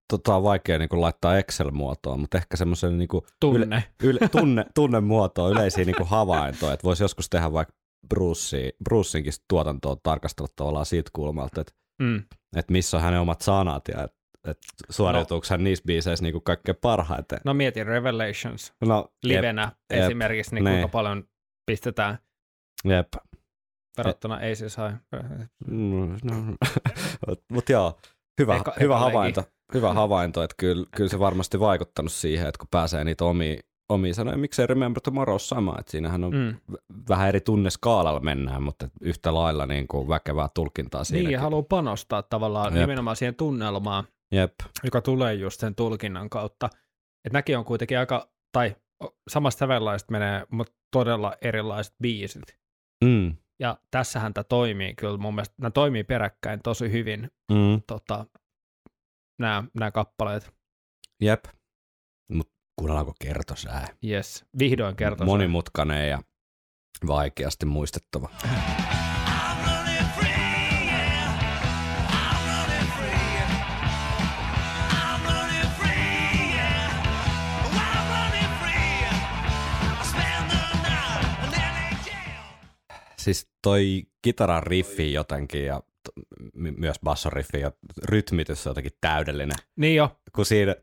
Tota on vaikea niin laittaa Excel-muotoon, mutta ehkä semmoisen niin Tunne. yle, tunne, tunnemuotoa, yleisiä niin havaintoja, että voisi joskus tehdä vaikka Bruce, Brucinkin tuotantoa tarkastella tavallaan siitä kulmalta, että, Mm. että missä on hänen omat sanat ja että, että suoriutuuko hän niissä biiseissä niin kuin kaikkein parhaiten. No mieti Revelations No, livenä jep, esimerkiksi, niin niin. kuinka paljon pistetään Jep. verrattuna ei siis no. Mutta joo, hyvä, Eka- hyvä havainto. Hyvä havainto, että kyllä, kyllä se varmasti vaikuttanut siihen, että kun pääsee niitä omia, omia sanoja, miksei Remember Tomorrow sama, että siinähän on Mm. vähän eri tunneskaalalla mennään, mutta yhtä lailla niin kuin väkevää tulkintaa siinäkin. Niin, ja haluaa panostaa tavallaan Jep. nimenomaan siihen tunnelmaan, Jep, joka tulee just sen tulkinnan kautta. Että näkin on kuitenkin aika, tai samasta sävellaista menee, mutta todella erilaiset biisit. mm, Ja tässähän tämä toimii kyllä mun mielestä, nämä toimii peräkkäin tosi hyvin, mm, tota, nämä, nämä kappaleet. jep. Mutta kuunnellaanko kertosää? Yes, vihdoin kertoo. Monimutkainen ja vaikeasti muistettava. Siis toi kitaran riffi jotenkin ja myös bassoriffi ja rytmitys on jotenkin täydellinen. Niin jo, Kun siinä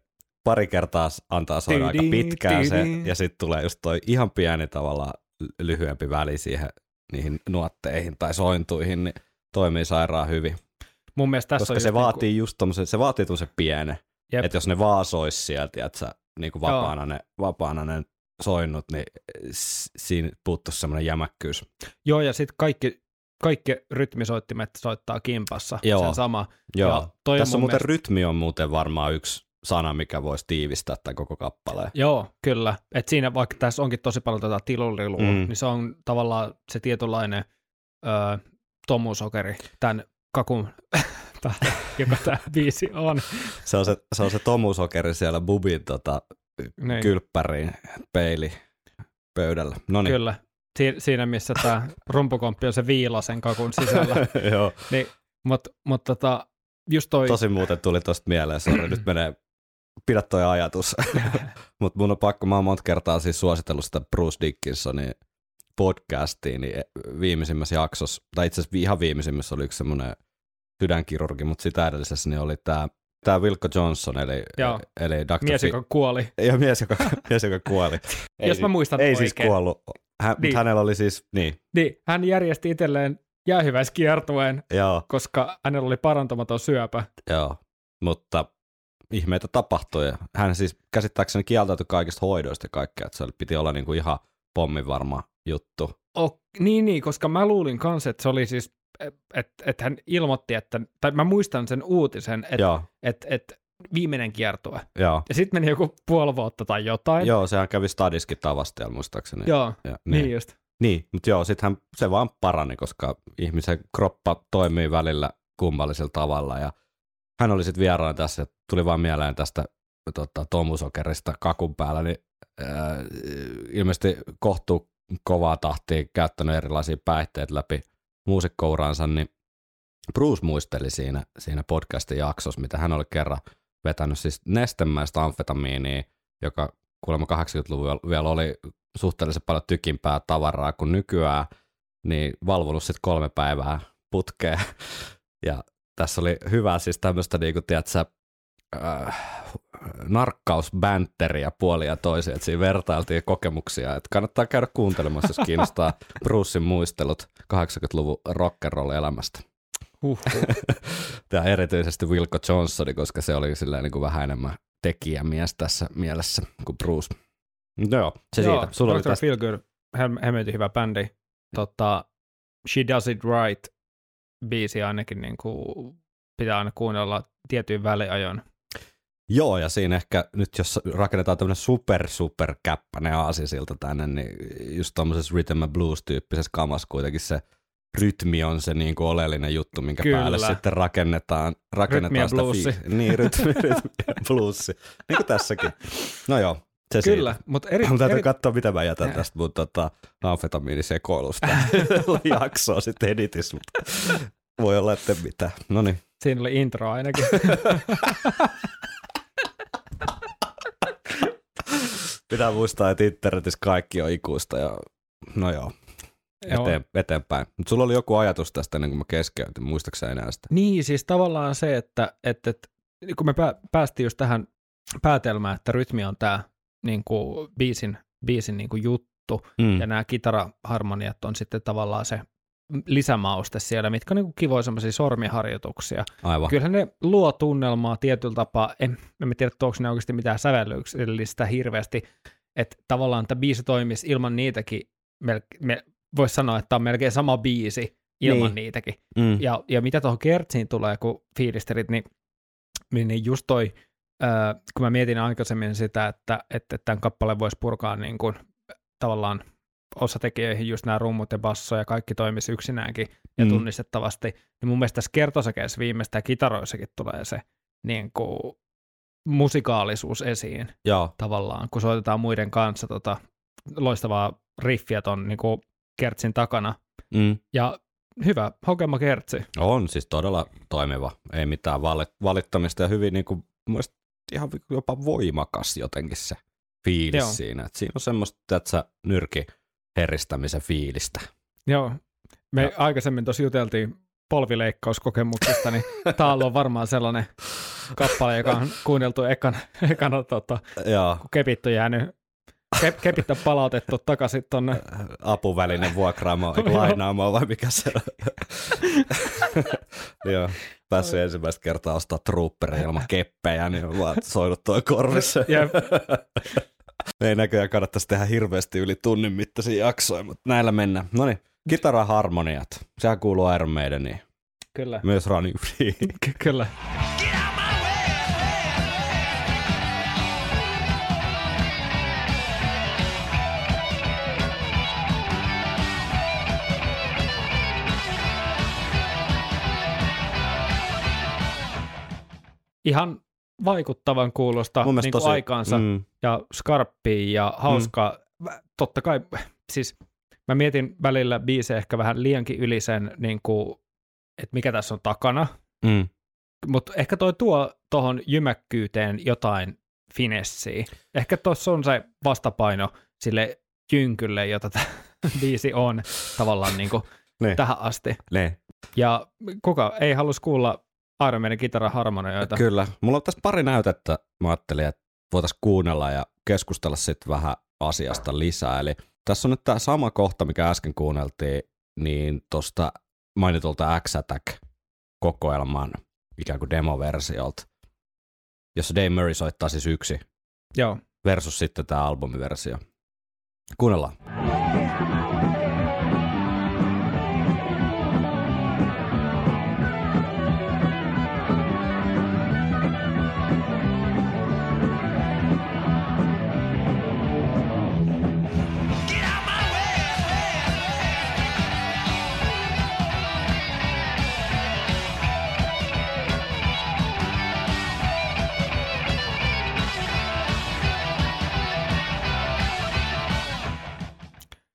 pari kertaa antaa soida aika pitkään se, ja sitten tulee just toi ihan pieni tavallaan l- lyhyempi väli siihen niihin nuotteihin tai sointuihin, niin toimii sairaan hyvin. mun mielestä tässä Koska on se just vaatii just tommosen, se vaatii tommosen pienen, Jep. että jos ne vaan sois sieltä, että sä niin kuin vapaana, ne, vapaana ne soinnut, niin siinä puuttuisi semmoinen jämäkkyys. Joo, ja sitten kaikki kaikki rytmisoittimet soittaa kimpassa, Joo. sen sama. Joo. Ja toi Tässä on muuten mielestä- rytmi on muuten varmaan yksi sana, mikä voisi tiivistää tämän koko kappaleen. Joo, kyllä. Et siinä vaikka tässä onkin tosi paljon tätä tilulilua, Mm. niin se on tavallaan se tietynlainen ö, tomusokeri tämän kakun, joka tämä biisi on. Se on se, se, on se tomusokeri siellä bubin tota, Niin. kylppäriin peili pöydällä. No niin. Kyllä. Si- siinä, missä tämä rumpukomppi on se viila sen kakun sisällä. Joo. niin, Mutta mut tota, just toi... Tosi muuten tuli tosta mieleen, sori, nyt menee, pidä toi ajatus. Mutta mun on pakko, mä oon monta kertaa siis suositellut sitä Bruce Dickinsonin podcastiin, niin viimeisimmässä jaksossa, tai itse asiassa ihan viimeisimmässä oli yksi semmoinen sydänkirurgi, mutta sitä edellisessä niin oli tämä tää Wilco Johnson, eli, Joo. eli Dr. mies, Fi- joka kuoli. ja mies, joka, mies, joka kuoli. Ei, Jos mä muistan Ei oikein. siis kuollut, Hän, Niin. niin. hänellä oli siis, niin, Niin, hän järjesti itselleen jäähyväiskiertueen, joo, koska hänellä oli parantamaton syöpä. joo, mutta ihmeitä tapahtui. Hän siis käsittääkseni kieltäytyi kaikista hoidoista ja kaikkea, että se oli- piti olla niinku ihan pommin varma juttu. Oh, niin, niin, koska mä luulin kanssa, että se oli siis, että et hän ilmoitti, että, tai mä muistan sen uutisen, että et, et viimeinen kiertue. joo. Ja sitten meni joku puoli vuotta tai jotain. Joo, sehän kävi stadiskin tavastialla muistaakseni. Joo, Ja, niin. niin. just. niin. mutta joo, sittenhän se vaan parani, koska ihmisen kroppa toimii välillä kummallisella tavalla ja hän oli sitten vieraana tässä, ja tuli vaan mieleen tästä tota, tomusokerista kakun päällä, niin ää, ilmeisesti kohtuu kovaa tahtia käyttänyt erilaisia päihteitä läpi muusikkouransa, niin Bruce muisteli siinä, siinä podcastin jaksossa, mitä hän oli kerran vetänyt siis nestemäistä amfetamiinia, joka kuulemma 80-luvulla vielä oli suhteellisen paljon tykimpää tavaraa kuin nykyään, niin valvonut sitten kolme päivää putkeen. Ja tässä oli hyvä siis tämmöistä, niin kuin, tiedätkö, äh, narkkausbänteriä puolia ja toisia, että siinä vertailtiin kokemuksia, että kannattaa käydä kuuntelemassa, jos kiinnostaa Brucein muistelut 80-luvun rock'n'roll elämästä. Huh. Ja erityisesti Wilco Johnsoni, koska se oli silleen niin kuin vähän enemmän tekijämies tässä mielessä kuin Bruce. No joo, se Joo, siitä. Sulla oli Dr. tästä. Feelgood, hemmetin hyvä bändi. Tota, She Does It Right biisi ainakin niin kuin pitää aina kuunnella tietyin väliajon. Joo, ja siinä ehkä nyt jos rakennetaan tämmöinen super super käppäinen aasisilta tänne, niin just tuommoisessa rhythm and blues-tyyppisessä kamassa kuitenkin se rytmi on se niin kuin oleellinen juttu, minkä Kyllä. päälle sitten rakennetaan, rakennetaan sitä bluesi. fiik- Niin, rytmi, rytmi ja bluesi. Niin kuin tässäkin. No joo, se Kyllä, mutta eri, Mun täytyy eri, katsoa, mitä mä jätän tästä mun tota, amfetamiinisekoilusta. jaksoa sitten editissä, mutta voi olla, että mitä. No niin. siinä oli intro ainakin. Pitää muistaa, että internetissä kaikki on ikuista ja no joo, Joo. eteen, eteenpäin. Mutta sulla oli joku ajatus tästä ennen kuin mä keskeytin, muistaaksä enää sitä? Niin, siis tavallaan se, että, että, että kun me pää, päästiin just tähän päätelmään, että rytmi on tämä niin kuin biisin, biisin niin kuin juttu, Mm. ja nämä kitaraharmoniat on sitten tavallaan se lisämauste siellä, mitkä on niin kuin kivoja semmoisia sormiharjoituksia. Aivan. Kyllähän ne luo tunnelmaa tietyllä tapaa, en, en tiedä, onko ne oikeasti mitään sävellyksellistä hirveästi, että tavallaan tämä biisi toimisi ilman niitäkin, mel, me, voisi sanoa, että tämä on melkein sama biisi ilman Niin. niitäkin. Mm. Ja, ja mitä tuohon kertsiin tulee, kun fiilistelit, niin, niin, niin just toi, ää, kun mä mietin aikaisemmin sitä, että, että tämän kappaleen voisi purkaa niin kuin, tavallaan osatekijöihin just nämä rummut ja basso ja kaikki toimisi yksinäänkin ja Mm. tunnistettavasti, niin mun mielestä tässä kertosäkeessä viimeistään kitaroissakin tulee se niin kuin, musikaalisuus esiin Joo, tavallaan, kun soitetaan muiden kanssa tota, loistavaa riffiä ton niin kuin, kertsin takana. mm. Ja hyvä hokema kertsi. on siis todella toimiva. Ei mitään valit- valittamista ja hyvin niin kuin, ihan jopa voimakas jotenkin se fiilis Joo. siinä. Et siinä on semmoista, että sä nyrki heristämisen fiilistä. Joo, me Ja- aikaisemmin tuossa juteltiin polvileikkauskokemuksesta, niin tää on varmaan sellainen kappale, joka on kuunneltu ekana, ekana tota, Joo, kun kepit on jäänyt, ke, kepit on palautettu takaisin tonne. apuväline vuokraamaan, eikö lainaamaan vai mikä se on. Joo, päässyt ensimmäistä kertaa ostaa trooperia ilman keppejä, niin vaan soinut toi korvissa. Jep. Ei näköjään kannattaisi tehdä hirveästi yli tunnin mittaisia jaksoja, mutta näillä mennään. No niin, Kitaraharmoniat. Sehän kuuluu Iron Maideniin. Kyllä. Myös Running Free. Ky- kyllä. Ihan vaikuttavan kuulosta niin tosi- aikaansa Mm, ja skarppia ja hauskaa. Mä- Totta kai, siis mä mietin välillä biisejä ehkä vähän liiankin yli sen, niin kuin, että mikä tässä on takana, mm. mutta ehkä toi tuo tuohon jymäkkyyteen jotain finessiä. Ehkä tuossa on se vastapaino sille jynkylle, jota tämä biisi on tavallaan niin kuin Ne. tähän asti. Ne. Ja kuka ei halus kuulla Iron Maiden kitaraharmonioita. Kyllä. Mulla on tässä pari näytettä. Mä ajattelin, että voitaisiin kuunnella ja keskustella sitten vähän asiasta lisää. Eli tässä on nyt tämä sama kohta, mikä äsken kuunneltiin, niin tuosta mainitulta X-Attack-kokoelman ikään kuin demoversiolta, jossa Dave Murray soittaa siis yksi Joo. versus sitten tämä albumiversio. Kuunnellaan.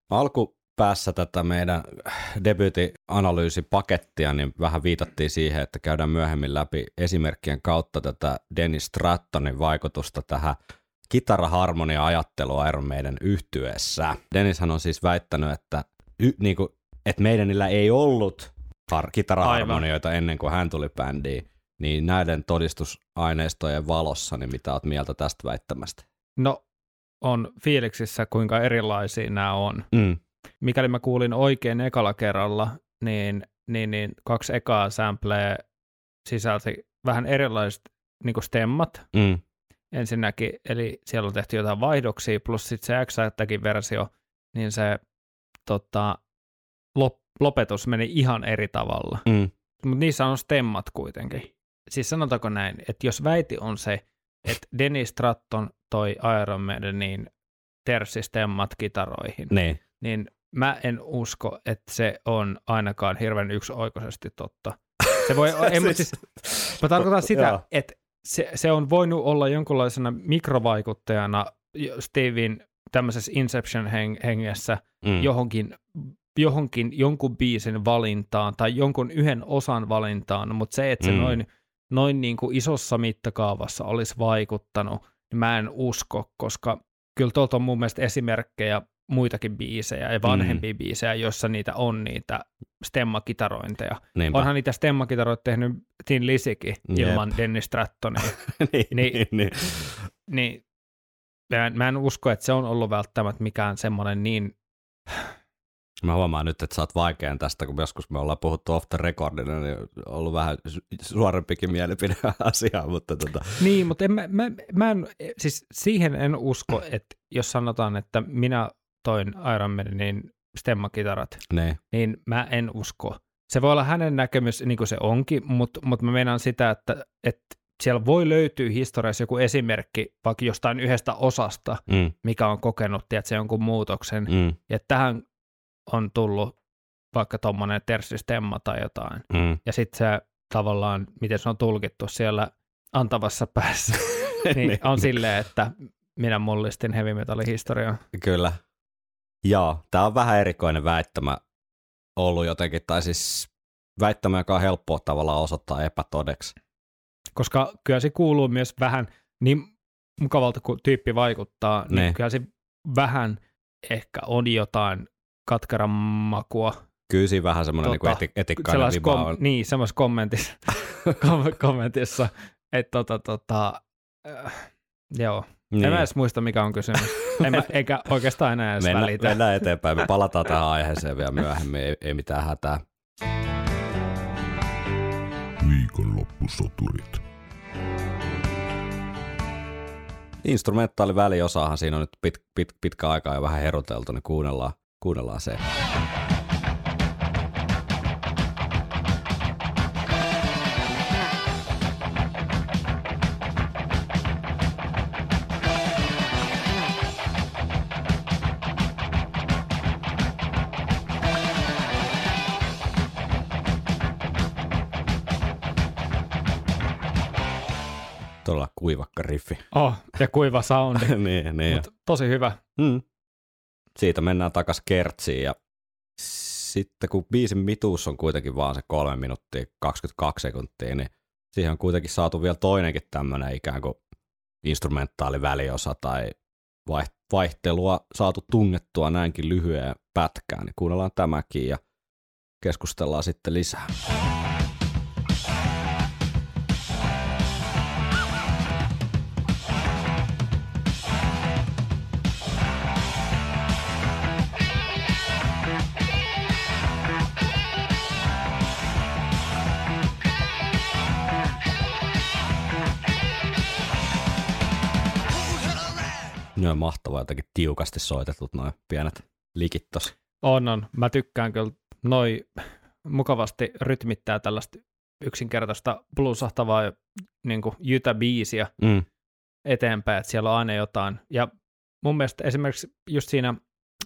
Alkupäässä tätä meidän debyytianalyysipakettia, niin vähän viitattiin siihen, että käydään myöhemmin läpi esimerkkien kautta tätä Dennis Strattonin vaikutusta tähän kitaraharmonia-ajattelua Iron Maiden yhtyessä. Dennishän on siis väittänyt, että, y, niin kuin, että meidänillä ei ollut har- kitaraharmonioita ennen kuin hän tuli bändiin, niin näiden todistusaineistojen valossa, niin mitä oot mieltä tästä väittämästä? No, on fiiliksissä, kuinka erilaisia nämä on. Mm. Mikäli mä kuulin oikein ekalla kerralla, niin, niin, niin kaksi ekaa sampleä sisälti vähän erilaiset niin stemmat Mm. ensinnäkin, eli siellä on tehty jotain vaihdoksia, plus sitten se x versio, niin se tota, lop, lopetus meni ihan eri tavalla. Mm. Mutta niissä on stemmat kuitenkin. Siis sanotaanko näin, että jos väiti on se, että Dennis Stratton toi Iron Maidenin terssistemmat kitaroihin, Niin. niin mä en usko, että se on ainakaan hirveän yksioikoisesti totta. Se voi, ei, mutta siis, mä tarkoitan sitä, että se, se on voinut olla jonkunlaisena mikrovaikuttajana Steven tämmöisessä Inception-hengessä Mm. johonkin, johonkin jonkun biisin valintaan tai jonkun yhden osan valintaan, mutta se, että se Mm. noin, noin niin kuin isossa mittakaavassa olisi vaikuttanut, niin mä en usko, koska kyllä tuolta on mun mielestä esimerkkejä muitakin biisejä ja vanhempia mm. biisejä, joissa niitä on niitä stemmakitarointeja. Niinpä. Onhan niitä stemmakitaroita tehnyt Tin Lisikin Jep. ilman Dennis Strattonia. niin, Niin- niin, niin. niin mä en, mä en usko, että se on ollut välttämättä mikään semmoinen niin Mä huomaan nyt, että sä oot vaikean tästä, kun joskus me ollaan puhuttu off the recordina, niin on ollut vähän su- suorempikin mielipide asiaa, mutta tota, Niin, mutta en, mä, mä, mä en, siis siihen en usko, että jos sanotaan, että minä toin Iron Maidenin stemmakitarat, ne, niin mä en usko. Se voi olla hänen näkemys, niin kuin se onkin, mutta, mutta mä meinaan sitä, että, että siellä voi löytyä historiassa joku esimerkki vaikka jostain yhdestä osasta, mm, mikä on kokenut, tiedätkö, jonkun muutoksen, mm, ja tähän on tullut vaikka tuommoinen terssistemma tai jotain. mm. Ja sitten se tavallaan, miten se on tulkittu siellä antavassa päässä, niin on silleen, että minä mullistin heavy metalin historiaa. Kyllä. Joo, tää on vähän erikoinen väittämä ollut jotenkin, tai siis väittämä, joka on helppoa tavallaan osoittaa epätodeksi. Koska kyllä se kuuluu myös vähän, niin mukavalta kuin tyyppi vaikuttaa, niin Ne. kyllä se vähän ehkä on jotain katkeran makua. Kyllä siinä vähän semmoinen Tota, niin eti- etikkainen viba kom- on. niin, semmoisessa kommentissa, kom- kommentissa että tota, tota, äh, joo. Niin. En mä edes muista, mikä on kysymys. En mä, eikä oikeastaan enää edes Mennä, välitä. mennään eteenpäin. Me palataan tähän aiheeseen vielä myöhemmin, ei, ei mitään hätää. Viikonloppusoturit. Instrumentaali väliosahan siinä on nyt pit, pit, pitkä aikaa ja vähän heroteltu, niin kuunnellaan, Kuunnellaan se. todella kuivakka riffi. Oh, ja kuiva soundi. niin, niin. Mut tosi hyvä. Mm. Siitä mennään takas kertsiin ja sitten kun biisin mituus on kuitenkin vaan se 3 minuuttia 22 sekuntia, niin siihen on kuitenkin saatu vielä toinenkin tämmöinen ikään kuin instrumentaali väliosa tai vai- vaihtelua saatu tungettua näinkin lyhyen pätkään, niin kuunnellaan tämäkin ja keskustellaan sitten lisää. Ne on mahtavaa jotenkin tiukasti soitetut noin pienet likit tossa. On, on. Mä tykkään kyllä noi mukavasti rytmittää tällaista yksinkertaista bluesahtavaa niin jytä-biisiä Mm. eteenpäin, että siellä on aina jotain. Ja mun mielestä esimerkiksi just siinä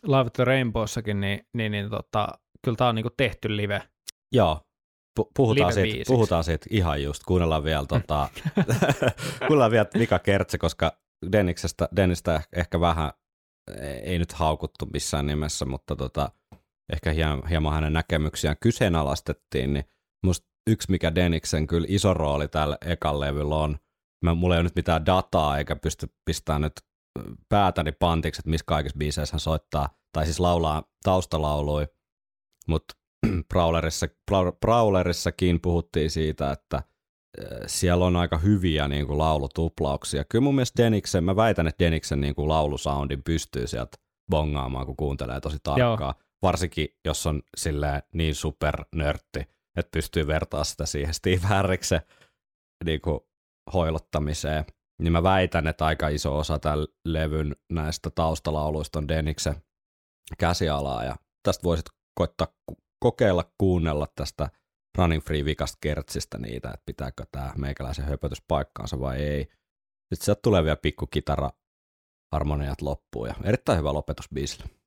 Live the Rainbowssakin, niin, niin, niin tota, kyllä tää on niin tehty live. Joo, Pu- puhutaan, siitä, puhutaan siitä ihan just. Kuunnellaan vielä, tota, kuunnellaan vielä Mika Kertse, koska Denniksestä, Dennistä ehkä vähän ei nyt haukuttu missään nimessä, mutta tota, ehkä hieman, hieman hänen näkemyksiään kyseenalaistettiin, niin musta yksi, mikä Denniksen kyllä iso rooli tällä ekan levyllä on, mä, mulla ei ole nyt mitään dataa eikä pysty pistämään nyt päätäni pantiksi, että missä kaikissa biiseissä hän soittaa, tai siis laulaa taustalaului, mutta Brawlerissa, Braw- Brawlerissakin puhuttiin siitä, että siellä on aika hyviä niin kuin laulutuplauksia. Kyllä mun mielestä Deniksen, mä väitän, että Deniksen niin kuin laulusoundin pystyy sieltä bongaamaan, kun kuuntelee tosi tarkkaan. Varsinkin, jos on silleen niin super nörtti, että pystyy vertaa sitä siihen Steve Harriksen niin kuin hoilottamiseen. Niin mä väitän, että aika iso osa tämän levyn näistä taustalauluista on Deniksen käsialaa. Ja tästä voisit koittaa kokeilla kuunnella tästä Running Free vikasta kertsistä niitä, että pitääkö tämä meikäläisen höpötys paikkaansa vai ei. Sitten sieltä tulee vielä pikku kitara harmoniat loppuun ja erittäin hyvä lopetus biisille.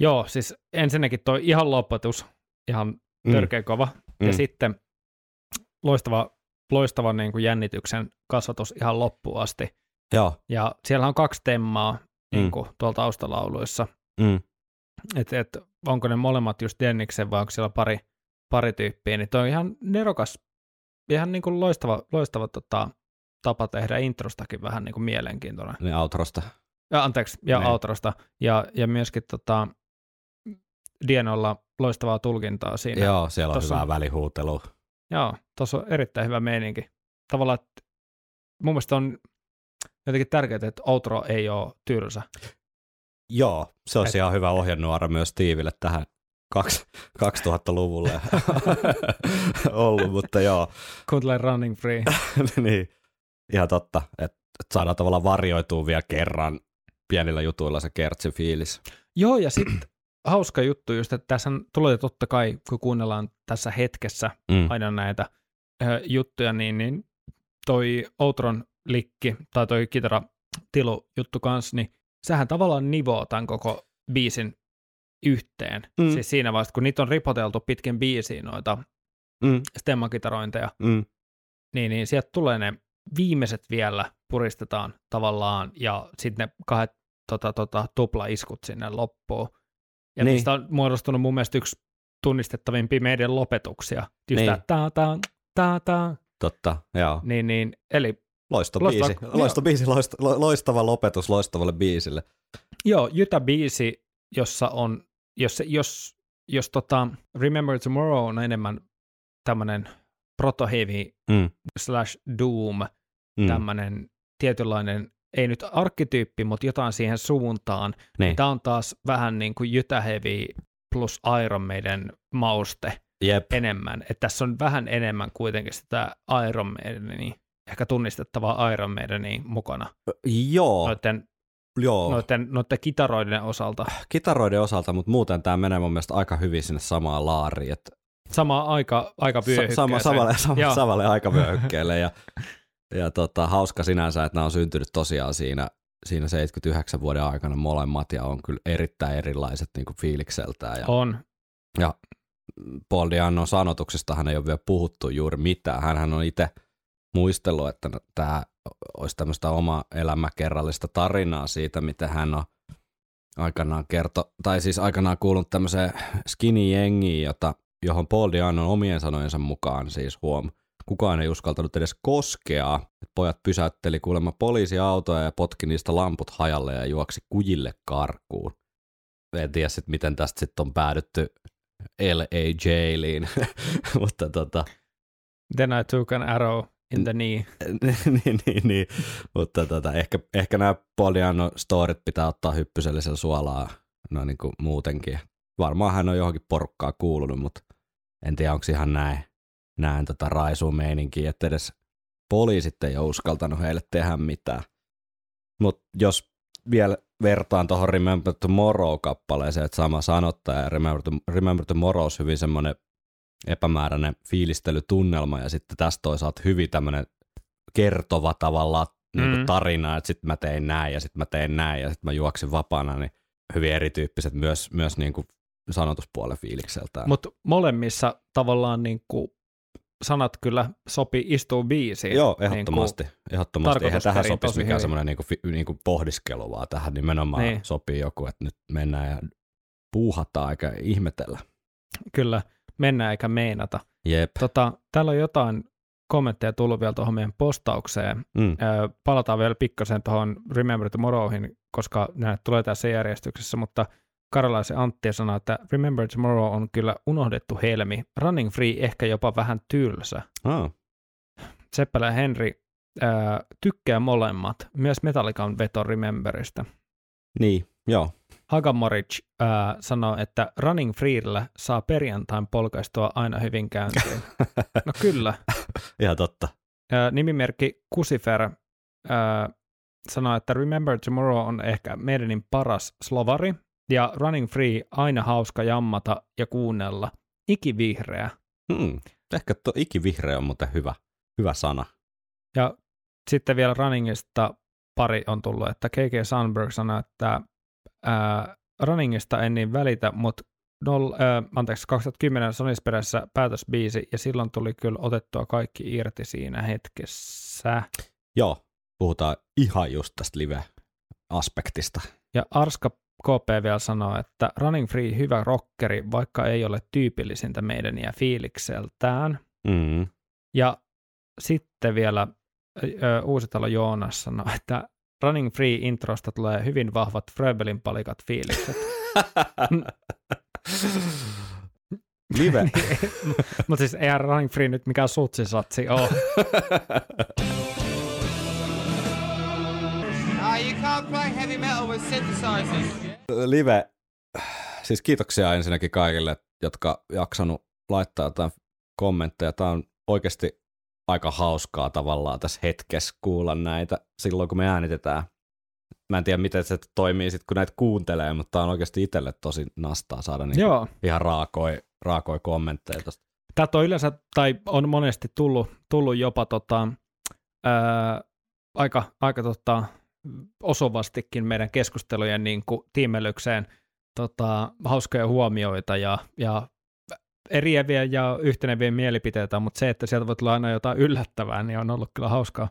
Joo, siis ensinnäkin toi ihan lopetus, ihan törkeä kova. Mm. Ja Mm. sitten loistava, loistava niin kuin jännityksen kasvatus ihan loppuun asti. Joo. Ja siellä on kaksi temmaa niin Mm. kuin tuolla taustalauluissa. Mm. Että et, onko ne molemmat just Denniksen vai onko siellä pari, pari tyyppiä, niin toi on ihan nerokas, ihan niin kuin loistava, loistava tota, tapa tehdä introstakin vähän niin kuin mielenkiintoinen. Niin outrosta. Ja, anteeksi, ja Niin. outrosta. Ja, ja myöskin tota, Dienolla loistavaa tulkintaa siinä. Joo, siellä on Tossa hyvää on- välihuutelua. Joo, tuossa on erittäin hyvä meininki. Tavallaan, että mun mielestä on jotenkin tärkeää, että outro ei ole tylsä. Joo, se Et- ihan hyvä ohjenuora myös Tiiville tähän kaksi- 2000-luvulle ollut, mutta joo, Kuuntele Running Free. niin, ihan totta, että et saadaan tavallaan varjoitua vielä kerran pienillä jutuilla se kertsi fiilis. Joo, ja sitten hauska juttu just, että tässä tulee totta kai, kun kuunnellaan tässä hetkessä Mm. aina näitä ö, juttuja, niin, niin toi Outron likki tai toi kitara tilu juttu kanssa, niin sehän tavallaan nivoo tämän koko biisin yhteen. Mm. Siis siinä vaiheessa, kun niitä on ripoteltu pitkin biisiin noita Mm. stemmakitarointeja, Mm. niin, niin sieltä tulee ne viimeiset vielä puristetaan tavallaan, ja sitten ne kahdet tota, tota, tuplaiskut sinne loppuun. Ja Niin. niistä on muodostunut mun mielestä yksi tunnistettavimpia meidän lopetuksia. Just Niin. tää, tää, tää, tää. Totta, joo. Niin, niin, eli Loisto Loistava- biisi, joo. loisto biisi loist, lo- loistava lopetus loistavalle biisille. joo, Jytä-biisi, jossa on, jos, jos, jos tota, Remember Tomorrow on enemmän tämmöinen proto-heavy Mm. slash doom, Mm. tämmöinen tietynlainen, ei nyt arkkityyppi, mutta jotain siihen suuntaan. Niin. Tämä on taas vähän niin kuin Jytä Heavy plus Iron Maiden mauste Jep. enemmän. Että tässä on vähän enemmän kuitenkin sitä Iron Maidenia ehkä tunnistettavaa Iron Maidenia mukana Joo, noiden, joo. noiden, noiden kitaroiden osalta. kitaroiden osalta, mutta muuten tämä menee mun mielestä aika hyvin sinne samaan laariin. Että Sama aika, aika sa- sama, samalle, sama, samalle aikavyöhykkeelle ja, ja tota, hauska sinänsä, että nämä on syntynyt tosiaan siinä, siinä 79 vuoden aikana molemmat ja on kyllä erittäin erilaiset niin kuin fiilikseltään. Ja On. Paul Diannon sanotuksestahan ei ole vielä puhuttu juuri mitään. Hänhän on itse muistellut, että tämä olisi tämmöistä oma elämäkerrallista tarinaa siitä, miten hän on aikanaan kerto, tai siis aikanaan kuulunut tämmöiseen skinny-jengiin, jota, johon Paul Diannon omien sanojensa mukaan siis huom. Kukaan ei uskaltanut edes koskea. Pojat pysäytteli kuulemma poliisiautoja ja potki niistä lamput hajalle ja juoksi kujille karkuun. En tiedä sitten, miten tästä sitten on päädytty LA Jailiin, mutta tota, Then I took an arrow in the knee. niin, niin, niin. mutta tota, ehkä, ehkä nämä Poliano storit pitää ottaa hyppysellisellä suolaa no niin kuin muutenkin. Varmaan hän on johonkin porukkaa kuulunut, mutta en tiedä, onko ihan näin, näin tota raisuun meininkiä, että edes poliisit ei ole uskaltanut heille tehdä mitään. Mutta jos vielä vertaan tuohon Remember Tomorrow-kappaleeseen, että sama sanottaja ja Remember, to, Remember Tomorrow on hyvin semmoinen epämääräinen fiilistelytunnelma ja sitten tästä toisaalta hyvin tämmöinen kertova tavallaan niin Mm. tarina, että sitten mä tein näin ja sitten mä tein näin ja sitten mä juoksin vapaana, niin hyvin erityyppiset myös, myös niin kuin sanotuspuolen fiilikseltään. Mutta molemmissa tavallaan niin kuin sanat kyllä sopii istuu biisiin. Joo, Niin ehdottomasti. ehdottomasti. Eihän tähän sopisi mikään semmoinen niinku, fi- niinku pohdiskelu, vaan tähän nimenomaan Niin. sopii joku, että nyt mennään ja puuhataan eikä ihmetellä. kuin, kyllä, mennään eikä meinata. Jep. Tota, täällä on jotain kommentteja tullut vielä tuohon meidän postaukseen. Mm. Ö, palataan vielä pikkasen tuohon Remember Tomorrowhin, koska nämä tulee tässä järjestyksessä, mutta Karalaisen Antti sanoi, että Remember Tomorrow on kyllä unohdettu helmi. Running Free ehkä jopa vähän tylsä. Ah. Seppälä ja Henri ö, tykkää molemmat, myös Metallican veto Rememberistä. Niin, joo. Hagamoric äh, sanoo, että Running Freellä saa perjantain polkaistua aina hyvin käyntiin. no kyllä. Ihan totta. Äh, nimimerkki Kusifer äh, sanoo, että Remember Tomorrow on ehkä meidänin paras slovari, ja Running Free aina hauska jammata ja kuunnella. Ikivihreä. Hmm. Ehkä tuo ikivihreä on muuten hyvä, hyvä sana. Ja sitten vielä Runningista pari on tullut, että KK Sandberg sanoi, että ää, Runningista en niin välitä, mutta nol, ää, anteeksi, 2010 Sonisperässä päätösbiisi, ja silloin tuli kyllä otettua kaikki irti siinä hetkessä. Joo, puhutaan ihan just tästä live-aspektista. Ja Arska KP vielä sanoo, että Running Free hyvä rockeri, vaikka ei ole tyypillisintä meidän ja fiilikseltään. Mm. Ja sitten vielä ö, Uusitalo Joonas sanoi, että Running Free introsta tulee hyvin vahvat Fröbelin palikat fiilikset. Live. Mutta siis eihän Running Free nyt mikään sutsisatsi ole. You can't play heavy metal with synthesizers. live, siis kiitoksia ensinnäkin kaikille, jotka jaksanut laittaa jotain kommentteja. Tämä on oikeasti aika hauskaa tavallaan tässä hetkessä kuulla näitä silloin, kun me äänitetään. Mä en tiedä, miten se toimii sitten, kun näitä kuuntelee, mutta tämä on oikeasti itselle tosi nastaa saada niinku Joo. ihan raakoi, raakoi kommentteja tosta. Täältä on yleensä, tai on monesti tullut, tullut jopa tota, ää, aika, aika tota, osuvastikin meidän keskustelujen niin kuin, tiimelykseen tota, hauskoja huomioita ja, ja eriäviä ja yhteneviä mielipiteitä, mutta se, että sieltä voi tulla aina jotain yllättävää, niin on ollut kyllä hauskaa.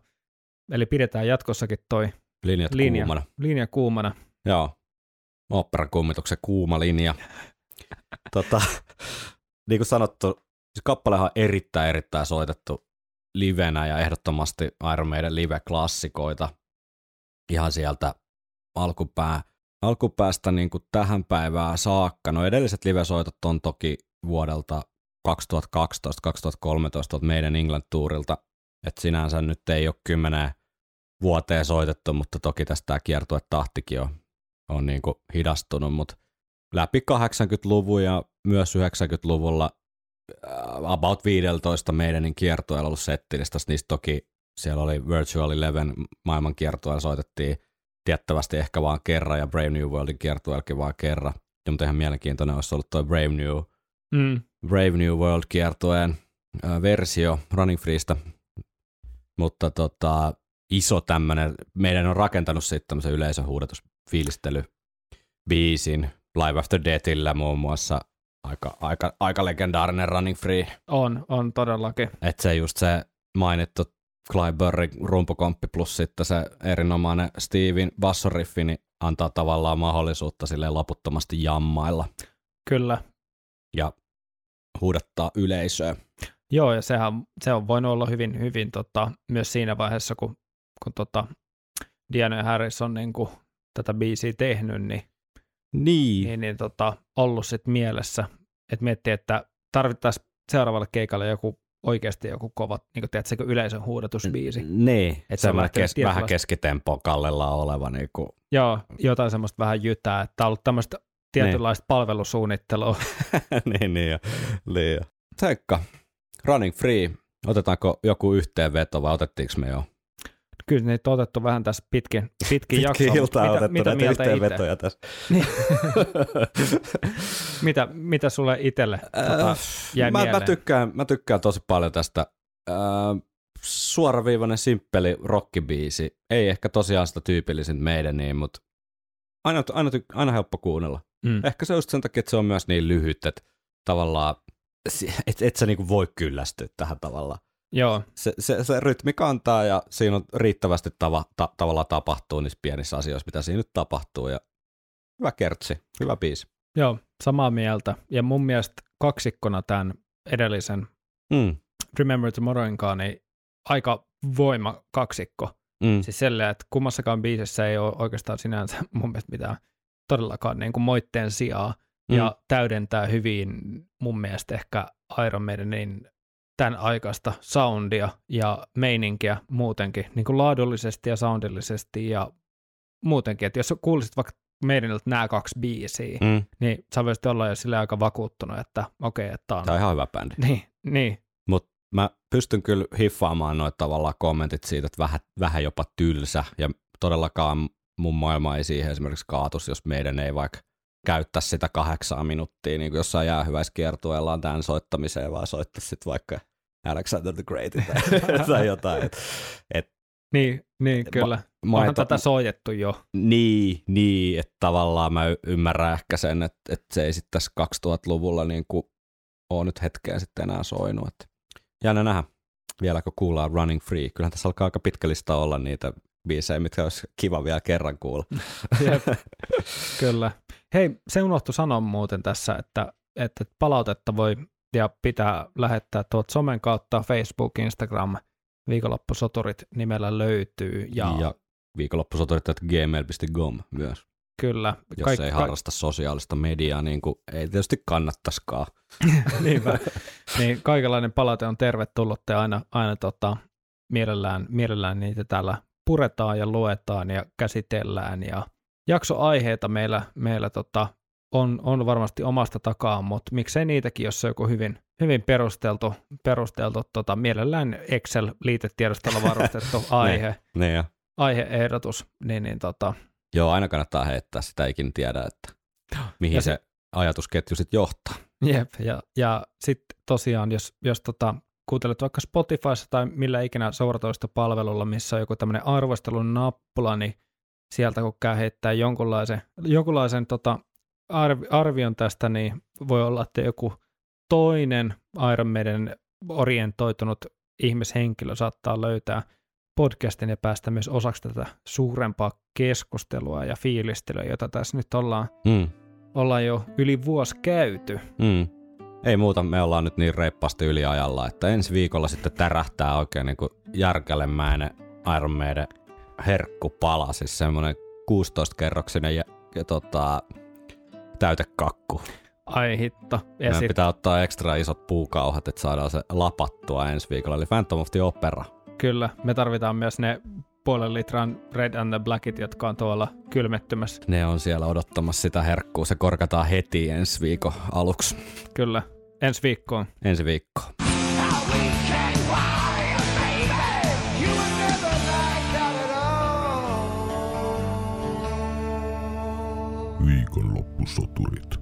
Eli pidetään jatkossakin toi Linjat linja kuumana. linja kuumana. Joo. Operan kummituksen kuuma linja. tota, niin kuin sanottu, siis kappalehan on erittäin erittäin soitettu livenä ja ehdottomasti Iron Maiden live-klassikoita ihan sieltä alkupää, alkupäästä niin kuin tähän päivään saakka. No edelliset livesoitot on toki vuodelta 2012-2013 tuolta meidän England-tuurilta, että sinänsä nyt ei ole kymmenen vuoteen soitettu, mutta toki tästä tämä kiertuetahtikin on, on niin kuin hidastunut, mutta läpi 80-luvun ja myös 90-luvulla äh, about 15 meidänin kiertueella ollut settilistassa, niistä toki siellä oli Virtual Eleven maailmankiertueella soitettiin tiettävästi ehkä vaan kerran ja Brave New Worldin kiertueellakin vaan kerran. Ja mutta ihan mielenkiintoinen olisi ollut tuo Brave New, Mm. Brave New World kiertueen versio Running Freesta. Mutta tota, iso tämmöinen, meidän on rakentanut sitten tämmöisen yleisöhuudatusfiilistely biisin Live After Deathillä muun muassa aika, aika, aika legendaarinen Running Free. On, on todellakin. Että se just se mainittu Clive Burry rumpukomppi plus sitten se erinomainen Steven bassoriffi, niin antaa tavallaan mahdollisuutta sille loputtomasti jammailla Kyllä. ja huudattaa yleisöä. Joo, ja sehän, se on voinut olla hyvin, hyvin tota, myös siinä vaiheessa, kun, kun tota, Diana ja Harris on niin kuin, tätä biisiä tehnyt, niin, Niin. niin, niin tota, ollut sit mielessä, että miettii, että tarvittaisiin seuraavalle keikalle joku oikeasti joku kova, niin kuin tiedätkö, yleisön huudatusbiisi. Niin, Et se lähtee kes, vähän tietynlaista- keskitempo kallellaan oleva. Niin kuin, Joo, jotain semmoista vähän jytää, että on ollut tämmöistä tietynlaista palvelusuunnittelua. niin, niin, jo, niin jo. Teikka, Running Free, otetaanko joku yhteenveto vai otettiinko me jo? Kyllä niitä on otettu vähän tässä pitkin, pitkin jaksoa. Pitkin iltaa mitä, otettu mitä näitä mieltä itse? yhteenvetoja tässä. Niin. mitä, mitä sulle itselle tota, jäi mä, mä, mieleen? tykkään, mä tykkään tosi paljon tästä. Äh, suoraviivainen, simppeli rockibiisi. Ei ehkä tosiaan sitä tyypillisin meidän niin, mutta aina, aina, aina helppo kuunnella. Mm. Ehkä se on just sen takia, että se on myös niin lyhyt, että tavallaan et, et sä niinku voi kyllästyä tähän tavallaan. Joo, Se, se, se rytmi kantaa ja siinä on riittävästi tava, ta, tavallaan tapahtuu niissä pienissä asioissa, mitä siinä nyt tapahtuu. Ja hyvä kertsi, hyvä biisi. joo, samaa mieltä. Ja mun mielestä kaksikkona tämän edellisen Mm, Remember Tomorrowinkaan, niin aika voima kaksikko. mm. Siis silleen, että kummassakaan biisissä ei ole oikeastaan sinänsä mun mielestä mitään todellakaan niin kuin moitteen sijaa. Mm. Ja täydentää hyvin mun mielestä ehkä Iron Maidenin tämän aikaista soundia ja meininkiä muutenkin, niin kuin laadullisesti ja soundillisesti ja muutenkin. Että jos kuulisit vaikka Maidenilta nämä kaksi biisiä, mm. Mm. niin sä voisit olla jo sille aika vakuuttunut, että okei, okay, että on. Tämä on ihan hyvä bändi. Niin, niin, Mutta mä pystyn kyllä hiffaamaan noita tavallaan kommentit siitä, että vähän, vähän jopa tylsä. Ja todellakaan mun maailma ei siihen esimerkiksi kaatus, jos meidän ei vaikka käyttää sitä kahdeksaa minuuttia niin kuin jossain jäähyväiskiertueellaan tämän soittamiseen, vaan soittaa sitten vaikka Alexander the Great tai, tai jotain. Et, et, niin, niin kyllä. Onhan maita, tätä soitettu jo. niin, niin, että tavallaan mä ymmärrän ehkä sen, että, että se ei sitten tässä 2000-luvulla niin kuin ole nyt hetkeen sitten enää soinut. Että jännä nähdä, vieläkö kuullaan Running Free. Kyllähän tässä alkaa aika pitkä lista olla niitä biisejä, mitkä olisi kiva vielä kerran kuulla. Jep, kyllä. Hei, se unohtui sanoa muuten tässä, että, että palautetta voi ja pitää lähettää tuolta somen kautta Facebook, Instagram, viikonloppusoturit nimellä löytyy. Ja, Ja, ja viikonloppusoturit, että gmail.com myös. kyllä. Jos Kaik- ei harrasta sosiaalista mediaa, niin kuin ei tietysti kannattaisikaan. Niinpä. niin kaikenlainen palaute on tervetullut ja aina, aina tota, mielellään, mielellään niitä täällä puretaan ja luetaan ja käsitellään ja jaksoaiheita meillä, meillä tota, on, on varmasti omasta takaa, mutta miksei niitäkin, jos se on joku hyvin, hyvin perusteltu, perusteltu tota, mielellään Excel-liitetiedostolla varustettu aihe, Niin ja. aiheehdotus, niin, niin tota, Joo, aina kannattaa heittää, sitä ikinä tiedä, että mihin Ja se, se- ajatusketju sitten johtaa. Jep, ja, ja sitten tosiaan, jos, jos tota, kuuntelet vaikka Spotifyssa tai millä ikinä seuratoistopalvelulla, missä on joku tämmöinen arvostelun nappula, niin sieltä kun käy heittää jonkunlaisen, jonkunlaisen tota, arvion tästä, niin voi olla, että joku toinen Iron Maiden orientoitunut ihmishenkilö saattaa löytää podcastin ja päästä myös osaksi tätä suurempaa keskustelua ja fiilistelyä, jota tässä nyt ollaan, Mm. ollaan jo yli vuosi käyty. Mm. Ei muuta, me ollaan nyt niin reippaasti yliajalla, että ensi viikolla sitten tärähtää oikein niin kuin järkälemäinen Iron Maiden herkkupala, siis semmoinen 16-kerroksinen ja, ja tota, täytekakku. Ai hitto. Ja Meidän sit, pitää ottaa ekstra isot puukauhat, että saadaan se lapattua ensi viikolla, eli Phantom of the Opera. kyllä, me tarvitaan myös ne puolen litran Red and the Blackit, jotka on tuolla kylmettymässä. Ne on siellä odottamassa sitä herkkuu, se korkataan heti ensi viikon aluksi, Kyllä, ensi viikkoon. ensi viikko. Viikonloppusoturit.